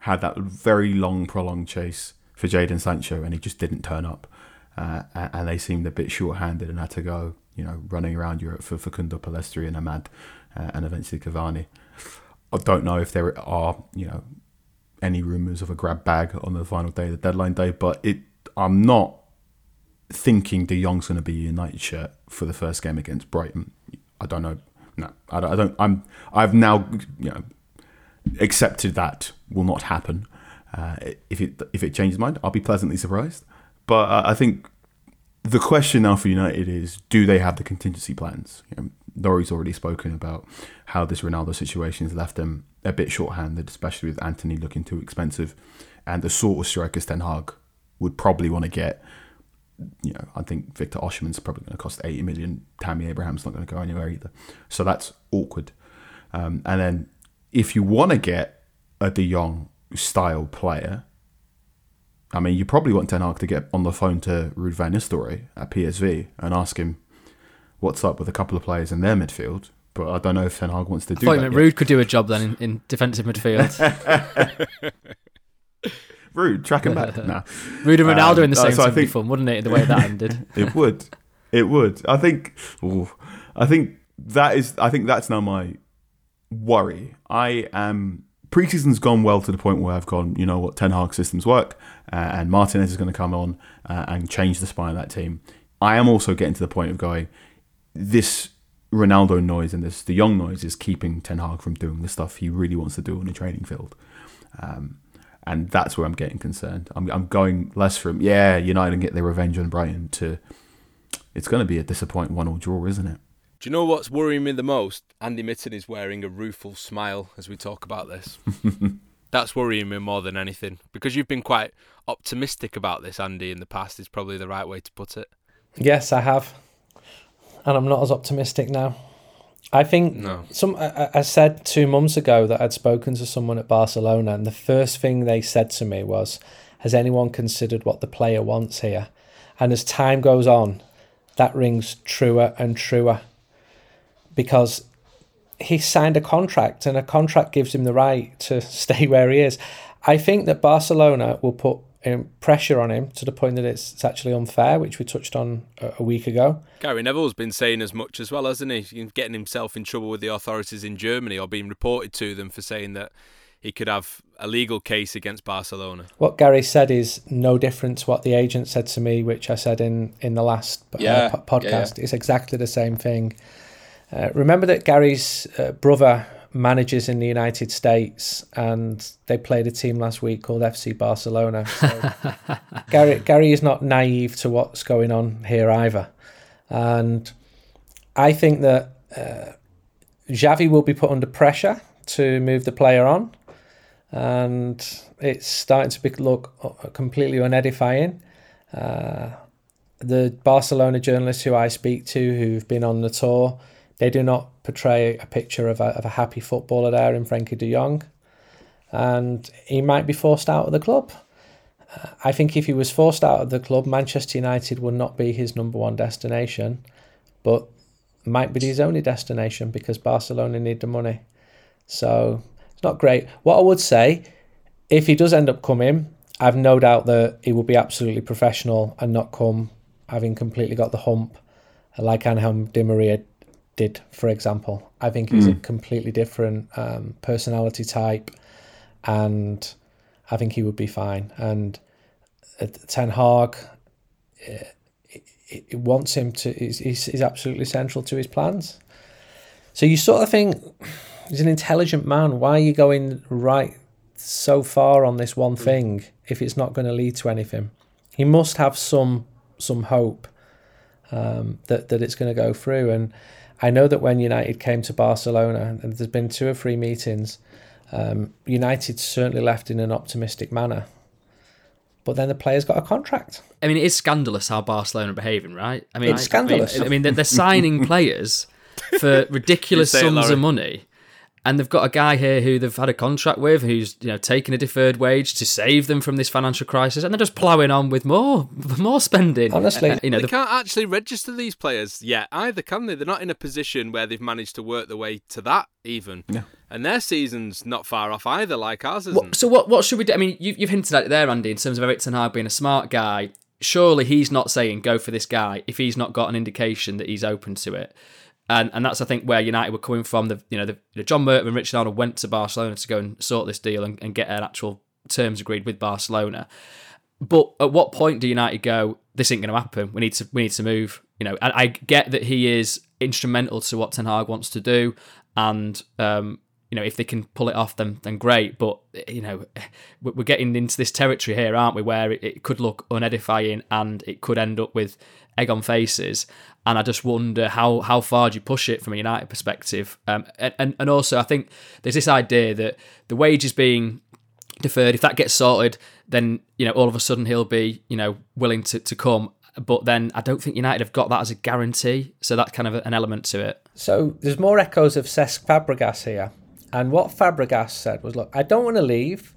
had that very long, prolonged chase for Jadon Sancho, and he just didn't turn up, uh, and they seemed a bit short-handed and had to go, you know, running around Europe for Facundo Pellistri and Amad, uh, and eventually Cavani. I don't know if there are, you know, any rumours of a grab bag on the final day, the deadline day. But it, I'm not thinking De Jong's going to be a United shirt for the first game against Brighton. I don't know. No, I don't. I don't I'm. I've now, you know, accepted that will not happen. Uh, if it if it changes mind, I'll be pleasantly surprised. But uh, I think the question now for United is: Do they have the contingency plans? You know, Laurie's already spoken about how this Ronaldo situation has left them a bit short-handed, especially with Anthony looking too expensive, and the sort of strikers Ten Hag would probably want to get. You know, I think Victor Osimhen's probably going to cost 80 million. Tammy Abraham's not going to go anywhere either. So that's awkward. Um, and then if you want to get a De Jong style player, I mean, you probably want Ten Hag to get on the phone to Ruud van Nistelrooy at PSV and ask him what's up with a couple of players in their midfield. But I don't know if Ten Hag wants to I do thought that. meant. Rude could do a job then in, in defensive midfield. Rude, track him back. nah. Rude and Ronaldo in the uh, same so I team would be fun, wouldn't it, the way that ended? it would. It would. I think. ooh, I think that is. I think that's now my worry. I am. Preseason's gone well to the point where I've gone. You know what? Ten Hag systems work, uh, and Martinez is going to come on uh, and change the spine of that team. I am also getting to the point of going. This Ronaldo noise and this De Jong noise is keeping Ten Hag from doing the stuff he really wants to do on the training field. Um, and that's where I'm getting concerned. I'm, I'm going less from yeah, United and get their revenge on Brighton to it's going to be a disappointing one all draw, isn't it? Do you know what's worrying me the most? Andy Mitten is wearing a rueful smile as we talk about this. That's worrying me more than anything because you've been quite optimistic about this, Andy, in the past. Is probably the right way to put it. Yes, I have, and I'm not as optimistic now. I think No. some. I, I said two months ago that I'd spoken to someone at Barcelona, and the first thing they said to me was, "Has anyone considered what the player wants here?" And as time goes on, that rings truer and truer, because he signed a contract, and a contract gives him the right to stay where he is. I think that Barcelona will put pressure on him to the point that it's, it's actually unfair, which we touched on a, a week ago. Gary Neville's been saying as much as well, hasn't he? He's Getting himself in trouble with the authorities in Germany or being reported to them for saying that he could have a legal case against Barcelona. What Gary said is no different to what the agent said to me, which I said in, in the last uh, Yeah, po- yeah, yeah. podcast. It's exactly the same thing. Uh, remember that Gary's uh, brother manages in the United States, and they played a team last week called FC Barcelona. So Gary Gary is not naive to what's going on here either, and I think that uh, Xavi will be put under pressure to move the player on, and it's starting to be, look uh, completely unedifying. Uh, the Barcelona journalists who I speak to, who've been on the tour, they do not portray a picture of a, of a happy footballer there in Frenkie de Jong, and he might be forced out of the club. Uh, I think if he was forced out of the club, Manchester United would not be his number one destination, but might be his only destination because Barcelona need the money. So it's not great. What I would say, if he does end up coming, I've no doubt that he will be absolutely professional and not come having completely got the hump like Angel Di Maria did, for example. I think he's a Mm. completely different um, personality type, and I think he would be fine. And uh, Ten Hag, uh, wants him to. He's, he's, he's absolutely central to his plans. So you sort of think he's an intelligent man. Why are you going right so far on this one thing if it's not going to lead to anything? He must have some some hope um, that that it's going to go through. And I know that when United came to Barcelona, and there's been two or three meetings, um, United certainly left in an optimistic manner. But then the players got a contract. I mean, it is scandalous how Barcelona are behaving, right? I mean, It's scandalous. I mean, I mean they're, they're signing players for ridiculous You say it, sums of money, and they've got a guy here who they've had a contract with, who's you know taking a deferred wage to save them from this financial crisis, and they're just ploughing on with more, more spending. Honestly, Uh, you know, they the- can't actually register these players yet either, can they? They're not in a position where they've managed to work their way to that even. Yeah. And their season's not far off either, like ours isn't. What, so what what should we do? I mean, you, you've hinted at it there, Andy, in terms of Erik Ten Hag being a smart guy. Surely he's not saying go for this guy if he's not got an indication that he's open to it. And and that's I think where United were coming from. The you know the John Murtough and Richard Arnold went to Barcelona to go and sort this deal and, and get an actual terms agreed with Barcelona. But at what point do United go? This ain't going to happen. We need to we need to move. You know, and I get that he is instrumental to what Ten Hag wants to do, and um, you know if they can pull it off, then then great. But you know, we- we're getting into this territory here, aren't we? Where it, it could look unedifying and it could end up with egg on faces. And I just wonder how how far do you push it from a United perspective? Um, and, and also I think there's this idea that the wage is being deferred. If that gets sorted, then you know all of a sudden he'll be you know willing to, to come. But then I don't think United have got that as a guarantee. So that's kind of an element to it. So there's more echoes of Cesc Fabregas here. And what Fabregas said was, look, I don't want to leave,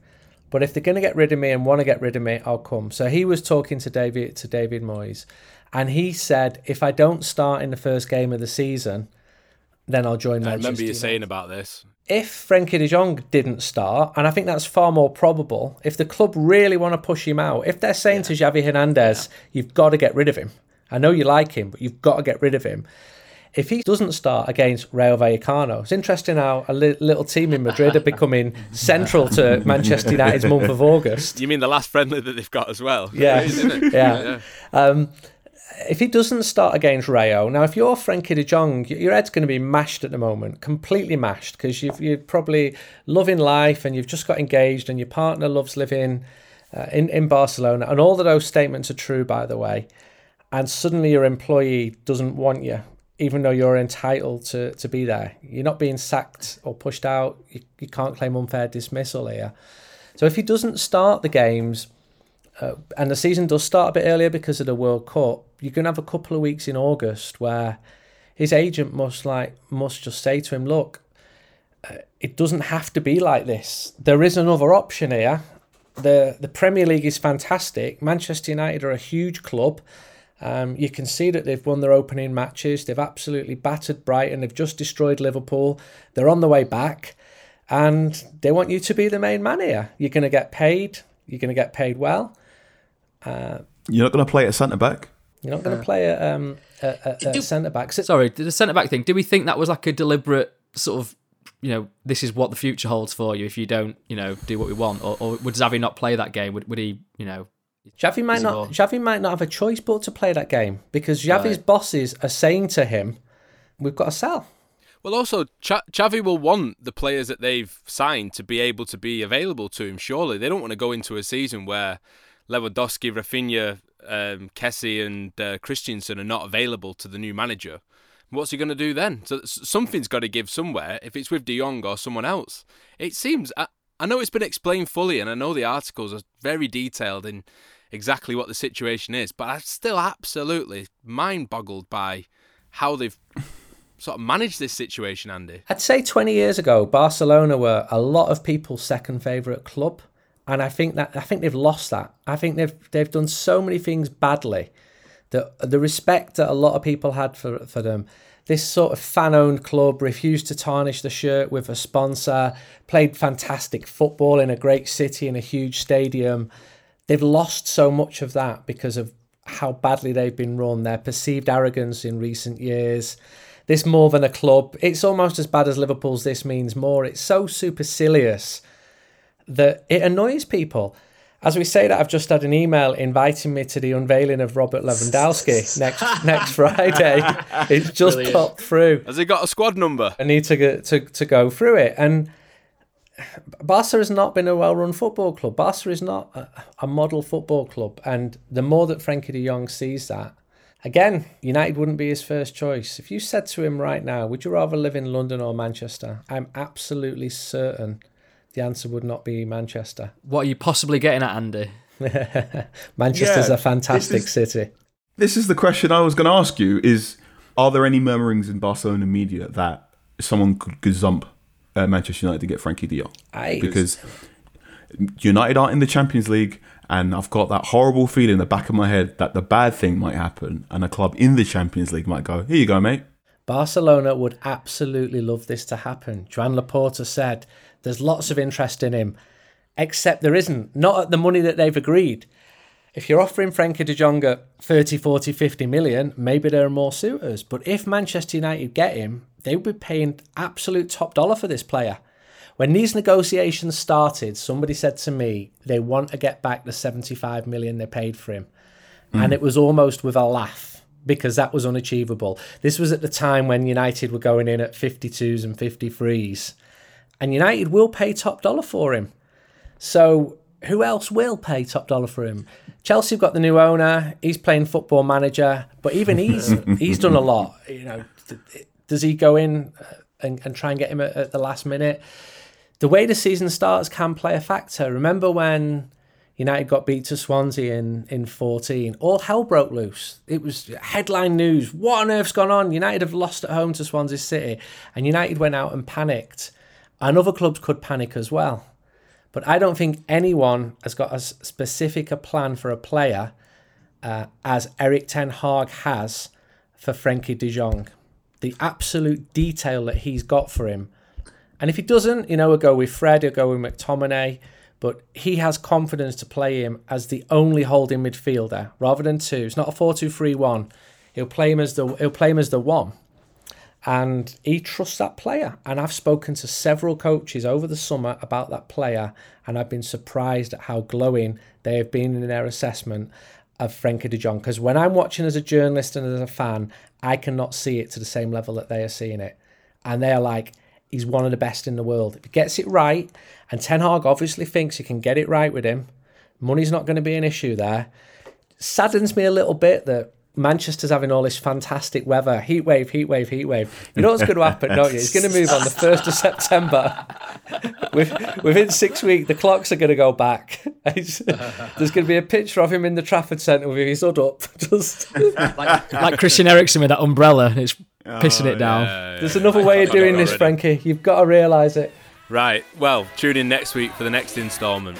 but if they're going to get rid of me and want to get rid of me, I'll come. So he was talking to David to David Moyes, and he said, if I don't start in the first game of the season, then I'll join I remember you United. saying about this. if Frenkie de Jong didn't start, and I think that's far more probable, if the club really want to push him out, if they're saying to Xavi Hernandez, you've got to get rid of him. I know you like him, but you've got to get rid of him. If he doesn't start against Rayo Vallecano, it's interesting how a li- little team in Madrid are becoming central to Manchester United's month of August. You mean the last friendly that they've got as well? Yeah, Isn't yeah. Um, if he doesn't start against Rayo, now if you're Frenkie de Jong, your head's going to be mashed at the moment, completely mashed, because you've, you're probably loving life and you've just got engaged and your partner loves living uh, in, in Barcelona. And all of those statements are true, by the way. And suddenly your employee doesn't want you, even though you're entitled to, to be there. You're not being sacked or pushed out. You, you can't claim unfair dismissal here. So if he doesn't start the games, uh, and the season does start a bit earlier because of the World Cup, you're to have a couple of weeks in August where his agent must like must just say to him, "Look, uh, it doesn't have to be like this. There is another option here. the The Premier League is fantastic. Manchester United are a huge club. Um, you can see that they've won their opening matches. They've absolutely battered Brighton. They've just destroyed Liverpool. They're on the way back, and they want you to be the main man here. You're going to get paid. You're going to get paid well. Uh, You're not going to play at centre back. You're not going to play a, um, a, a, a centre back. Sorry, the centre back thing. Do we think that was like a deliberate sort of, you know, this is what the future holds for you if you don't, you know, do what we want, or, or would Xavi not play that game? Would, would he, you know? Xavi might not. more- Xavi might not have a choice but to play that game because Xavi's Right. bosses are saying to him, "We've got to sell." Well, also, Ch- Xavi will want the players that they've signed to be able to be available to him. Surely they don't want to go into a season where Lewandowski, Raphinha, um, Kessie, and uh, Christensen are not available to the new manager. What's he going to do then? So something's got to give somewhere. If it's with De Jong or someone else, it seems. I, I know it's been explained fully, and I know the articles are very detailed in exactly what the situation is, but I'm still absolutely mind boggled by how they've sort of managed this situation, Andy. I'd say 20 years ago, Barcelona were a lot of people's second favourite club, and I think that I think they've lost that. I think they've they've done so many things badly that the respect that a lot of people had for for them. This sort of fan-owned club refused to tarnish the shirt with a sponsor. Played fantastic football in a great city in a huge stadium. They've lost so much of that because of how badly they've been run. Their perceived arrogance in recent years this more than a club. It's almost as bad as Liverpool's this means more. It's so supercilious that it annoys people. As we say that, I've just had an email inviting me to the unveiling of Robert Lewandowski next next Friday. It's just Brilliant. popped through. Has he got a squad number? I need to go, to to go through it. And Barca has not been a well-run football club. Barca is not a, a model football club. And the more that Frenkie De Jong sees that, again, United wouldn't be his first choice. If you said to him right now, "Would you rather live in London or Manchester?" I'm absolutely certain the answer would not be Manchester. What are you possibly getting at, Andy? Manchester's Yeah, a fantastic this is- city. This is the question I was going to ask you: Is are there any murmurings in Barcelona media that someone could gazump uh, Manchester United to get Frenkie De Jong? Aye. Because United aren't in the Champions League, and I've got that horrible feeling in the back of my head that the bad thing might happen, and a club in the Champions League might go, "Here you go, mate." Barcelona would absolutely love this to happen. Joan Laporta said there's lots of interest in him, except there isn't. Not at the money that they've agreed. If you're offering Frenkie de Jong at 30, 40, 50 million, maybe there are more suitors. But if Manchester United get him, they would be paying absolute top dollar for this player. When these negotiations started, somebody said to me they want to get back the 75 million they paid for him. And Mm. it was almost with a laugh because that was unachievable. This was at the time when United were going in at 52s and 53s. And United will pay top dollar for him. So who else will pay top dollar for him? Chelsea have got the new owner. He's playing football manager, but even he's he's done a lot. You know, does he go in uh, and, and try and get him at, at the last minute? The way the season starts can play a factor. Remember when United got beat to Swansea in, in 14? All hell broke loose. It was headline news. What on earth's gone on? United have lost at home to Swansea City. And United went out and panicked. And other clubs could panic as well. But I don't think anyone has got as specific a plan for a player uh, as Erik Ten Hag has for Frenkie de Jong. The absolute detail that he's got for him. And if he doesn't, you know, we'll go with Fred, he'll go with McTominay. But he has confidence to play him as the only holding midfielder rather than two. It's not a 4 2 3 1. He'll play him as the he'll play him as the one and he trusts that player. And I've spoken to several coaches over the summer about that player, and I've been surprised at how glowing they have been in their assessment of Frenkie de Jong. Because when I'm watching as a journalist and as a fan, I cannot see it to the same level that they are seeing it, and they are like. He's one of the best in the world. If he gets it right, and Ten Hag obviously thinks he can get it right with him, money's not going to be an issue there. Saddens me a little bit that Manchester's having all this fantastic weather, heat wave, heat wave, heat wave. You know what's going to happen, don't you? It's going to move on the first of September. Within six weeks, the clocks are going to go back. There's going to be a picture of him in the Trafford Centre with his hood up, just like, like Christian Eriksen with that umbrella, and it's oh, pissing Oh, it down. There's another way of doing this, Frenkie. You've got to realise it. Right. Well, tune in next week for the next instalment.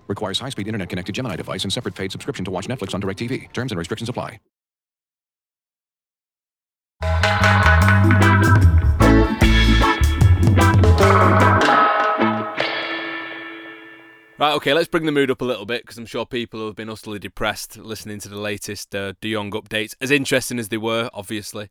Requires high-speed internet-connected Gemini device and separate paid subscription to watch Netflix on DirecTV. Terms and restrictions apply. Right, okay, let's bring the mood up a little bit because I'm sure people have been utterly depressed listening to the latest uh, De Jong updates, as interesting as they were, obviously.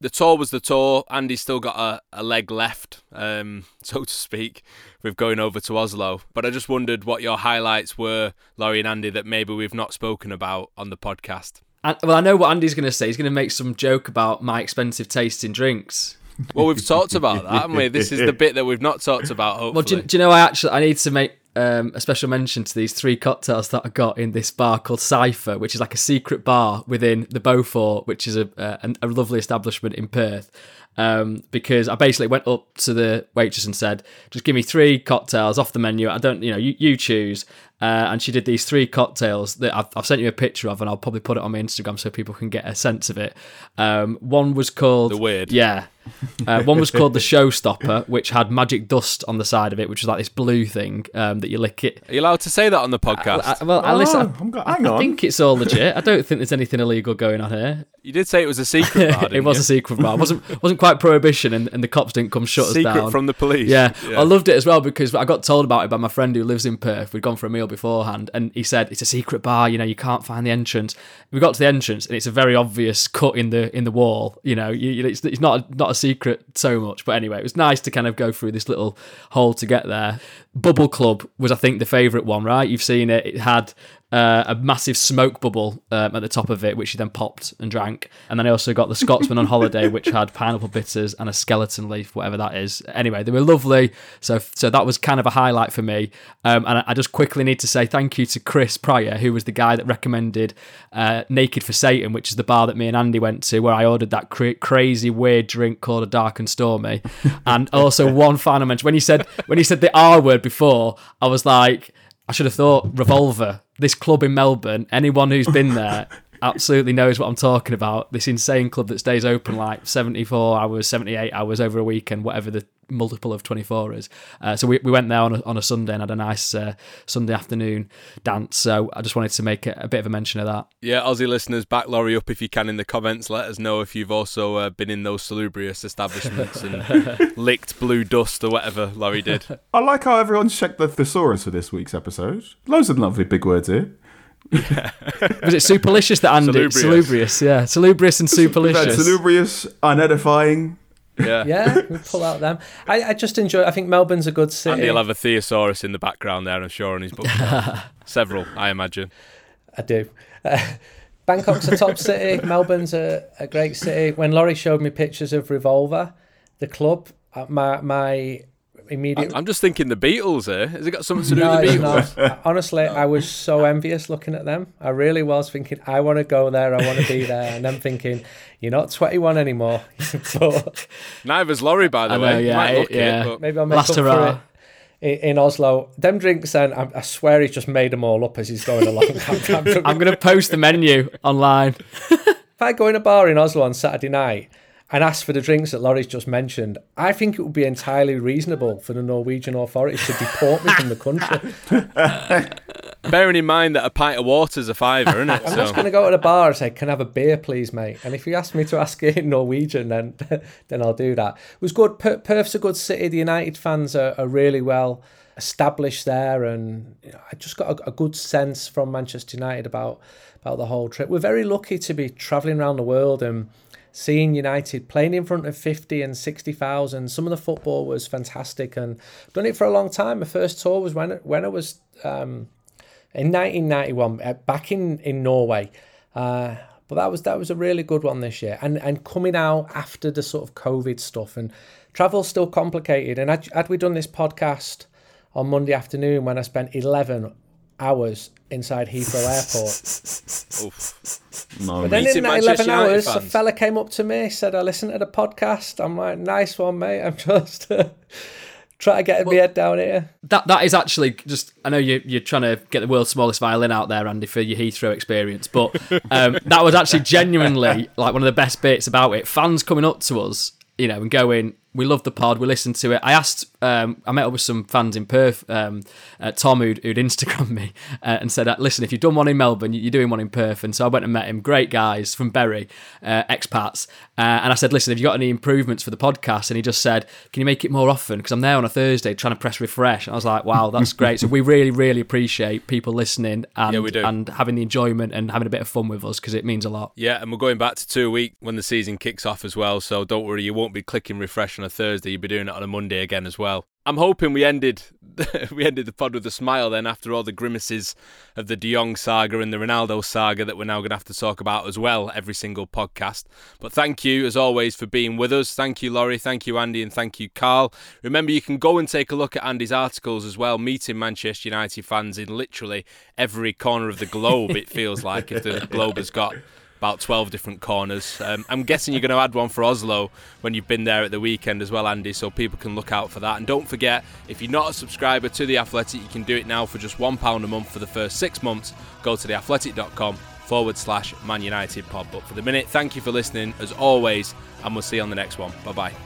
The tour was the tour. Andy's still got a, a leg left, um, so to speak, with going over to Oslo. But I just wondered what your highlights were, Laurie and Andy, that maybe we've not spoken about on the podcast. And, well, I know what Andy's going to say. He's going to make some joke about my expensive taste in drinks. Well, we've talked about that, haven't we? This is the bit that we've not talked about. Hopefully, Well, do you, do you know? I actually I need to make um, a special mention to these three cocktails that I got in this bar called Cipher, which is like a secret bar within the Beaufort, which is a a, a lovely establishment in Perth. Um, because I basically went up to the waitress and said, "Just give me three cocktails off the menu. I don't, you know, you, you choose." Uh, and she did these three cocktails that I've, I've sent you a picture of, and I'll probably put it on my Instagram so people can get a sense of it. Um, one was called The Weird. yeah. Uh, one was called the Showstopper, which had magic dust on the side of it, which was like this blue thing um, that you lick it. Are you allowed to say that on the podcast? I, well, I, listen, Oh, I'm go- I, hang I on. think it's all legit. I don't think there's anything illegal going on here. you did say it was a secret bar. it didn't was you? a secret bar. It wasn't wasn't quite prohibition, and, and the cops didn't come shut Secret us down from the police. Yeah. Yeah. I loved it as well because I got told about it by my friend who lives in Perth. We'd gone for a meal beforehand, and he said it's a secret bar. You know, you can't find the entrance. We got to the entrance, and it's a very obvious cut in the in the wall. You know, you- it's, it's not not a secret so much, but anyway, it was nice to kind of go through this little hole to get there. Bubble Club was, I think, the favourite one. Right? You've seen it. It had uh, a massive smoke bubble um, at the top of it, which he then popped and drank. And then I also got the Scotsman on holiday, which had pineapple bitters and a skeleton leaf, whatever that is. Anyway, they were lovely. So, so that was kind of a highlight for me. Um, and I, I just quickly need to say thank you to Chris Pryor, who was the guy that recommended uh, Naked for Satan, which is the bar that me and Andy went to, where I ordered that cra- crazy weird drink called a Dark and Stormy. and also one final mention when he said when he said the R word before, I was like. I should have thought Revolver. This club in Melbourne, anyone who's been there absolutely knows what I'm talking about. This insane club that stays open like 74 hours, 78 hours over a weekend, whatever the multiple of 24 is. Uh, so we, we went there on a, on a Sunday and had a nice uh, Sunday afternoon dance. So I just wanted to make a, a bit of a mention of that. Yeah, Aussie listeners, back Laurie up if you can in the comments. Let us know if you've also uh, been in those salubrious establishments and licked blue dust or whatever Laurie did. I like how everyone's checked the thesaurus for this week's episode. Loads of lovely big words here. Was it superlicious that Andy? Salubrious. Salubrious, yeah. Salubrious and We've had superlicious. salubrious, unedifying. Yeah. Yeah, we pull out them. I, I just enjoy. I think Melbourne's a good city. Andy will have a thesaurus in the background there, I'm sure, on his book. Several, I imagine. I do. Uh, Bangkok's a top city. Melbourne's a, a great city. When Laurie showed me pictures of Revolver, the club, uh, my my immediate. I'm just thinking the Beatles here. Has it got something to do No, with the Beatles? not. Honestly, I was so envious looking at them. I really was thinking, I want to go there. I want to be there. And then thinking, you're not 21 anymore. but Neither's Laurie, by the I know, way. You yeah, might it- yeah. it, but maybe I'll make Last up for it in, in Oslo. Them drinks, and I, I swear he's just made them all up as he's going along. I'm, I'm- I'm going to post the menu online. if I go in a bar in Oslo on Saturday night and ask for the drinks that Laurie's just mentioned, I think it would be entirely reasonable for the Norwegian authorities to deport me from the country. bearing in mind that a pint of water's a fiver, isn't it? I'm So- just going to go to the bar and say, "Can I have a beer, please, mate?" And if you ask me to ask it in Norwegian, then then I'll do that. It was good. Per- Perth's a good city. The United fans are, are really well established there, and you know, I just got a, a good sense from Manchester United about about the whole trip. We're very lucky to be travelling around the world and seeing United playing in front of 50 and 60,000. Some of the football was fantastic and done it for a long time. My first tour was when when I was um, in 1991 uh, back in in Norway. Uh, but that was that was a really good one this year, and and coming out after the sort of COVID stuff and travel's still complicated. And had, had we done this podcast on Monday afternoon when I spent 11 hours inside Heathrow Airport, No, but then Meeting in that Manchester 11 United hours, a fella came up to me, said, I listened to the podcast. I'm like, nice one, mate. I'm just trying to get my head down here. That that is actually just. I know you you're trying to get the world's smallest violin out there, Andy, for your Heathrow experience, but um, that was actually genuinely like one of the best bits about it. Fans coming up to us, you know, and going, we love the pod. We listened to it. I asked, um, I met up with some fans in Perth, um, uh, Tom, who'd, who'd Instagram me uh, and said, listen, if you've done one in Melbourne, you're doing one in Perth. And so I went and met him. Great guys from Bury, uh, expats. Uh, and I said, listen, have you got any improvements for the podcast? And he just said, can you make it more often? Because I'm there on a Thursday trying to press refresh. And I was like, wow, that's great. so we really, really appreciate people listening and, Yeah, we do. and having the enjoyment and having a bit of fun with us because it means a lot. Yeah, and we're going back to two a week when the season kicks off as well. So don't worry, you won't be clicking refresh on a Thursday. you'd be doing it on a Monday again as well. I'm hoping we ended we ended the pod with a smile then after all the grimaces of the De Jong saga and the Ronaldo saga that we're now going to have to talk about as well every single podcast. But thank you as always for being with us. Thank you Laurie, thank you Andy and thank you Carl. Remember you can go and take a look at Andy's articles as well meeting Manchester United fans in literally every corner of the globe it feels like if the globe has got about 12 different corners. Um, I'm guessing you're going to add one for Oslo when you've been there at the weekend as well, Andy, so people can look out for that. And don't forget, if you're not a subscriber to The Athletic, you can do it now for just £1 a month for the first six months. Go to theathletic.com forward slash Man United pod. But for the minute, thank you for listening as always, and we'll see you on the next one. Bye bye.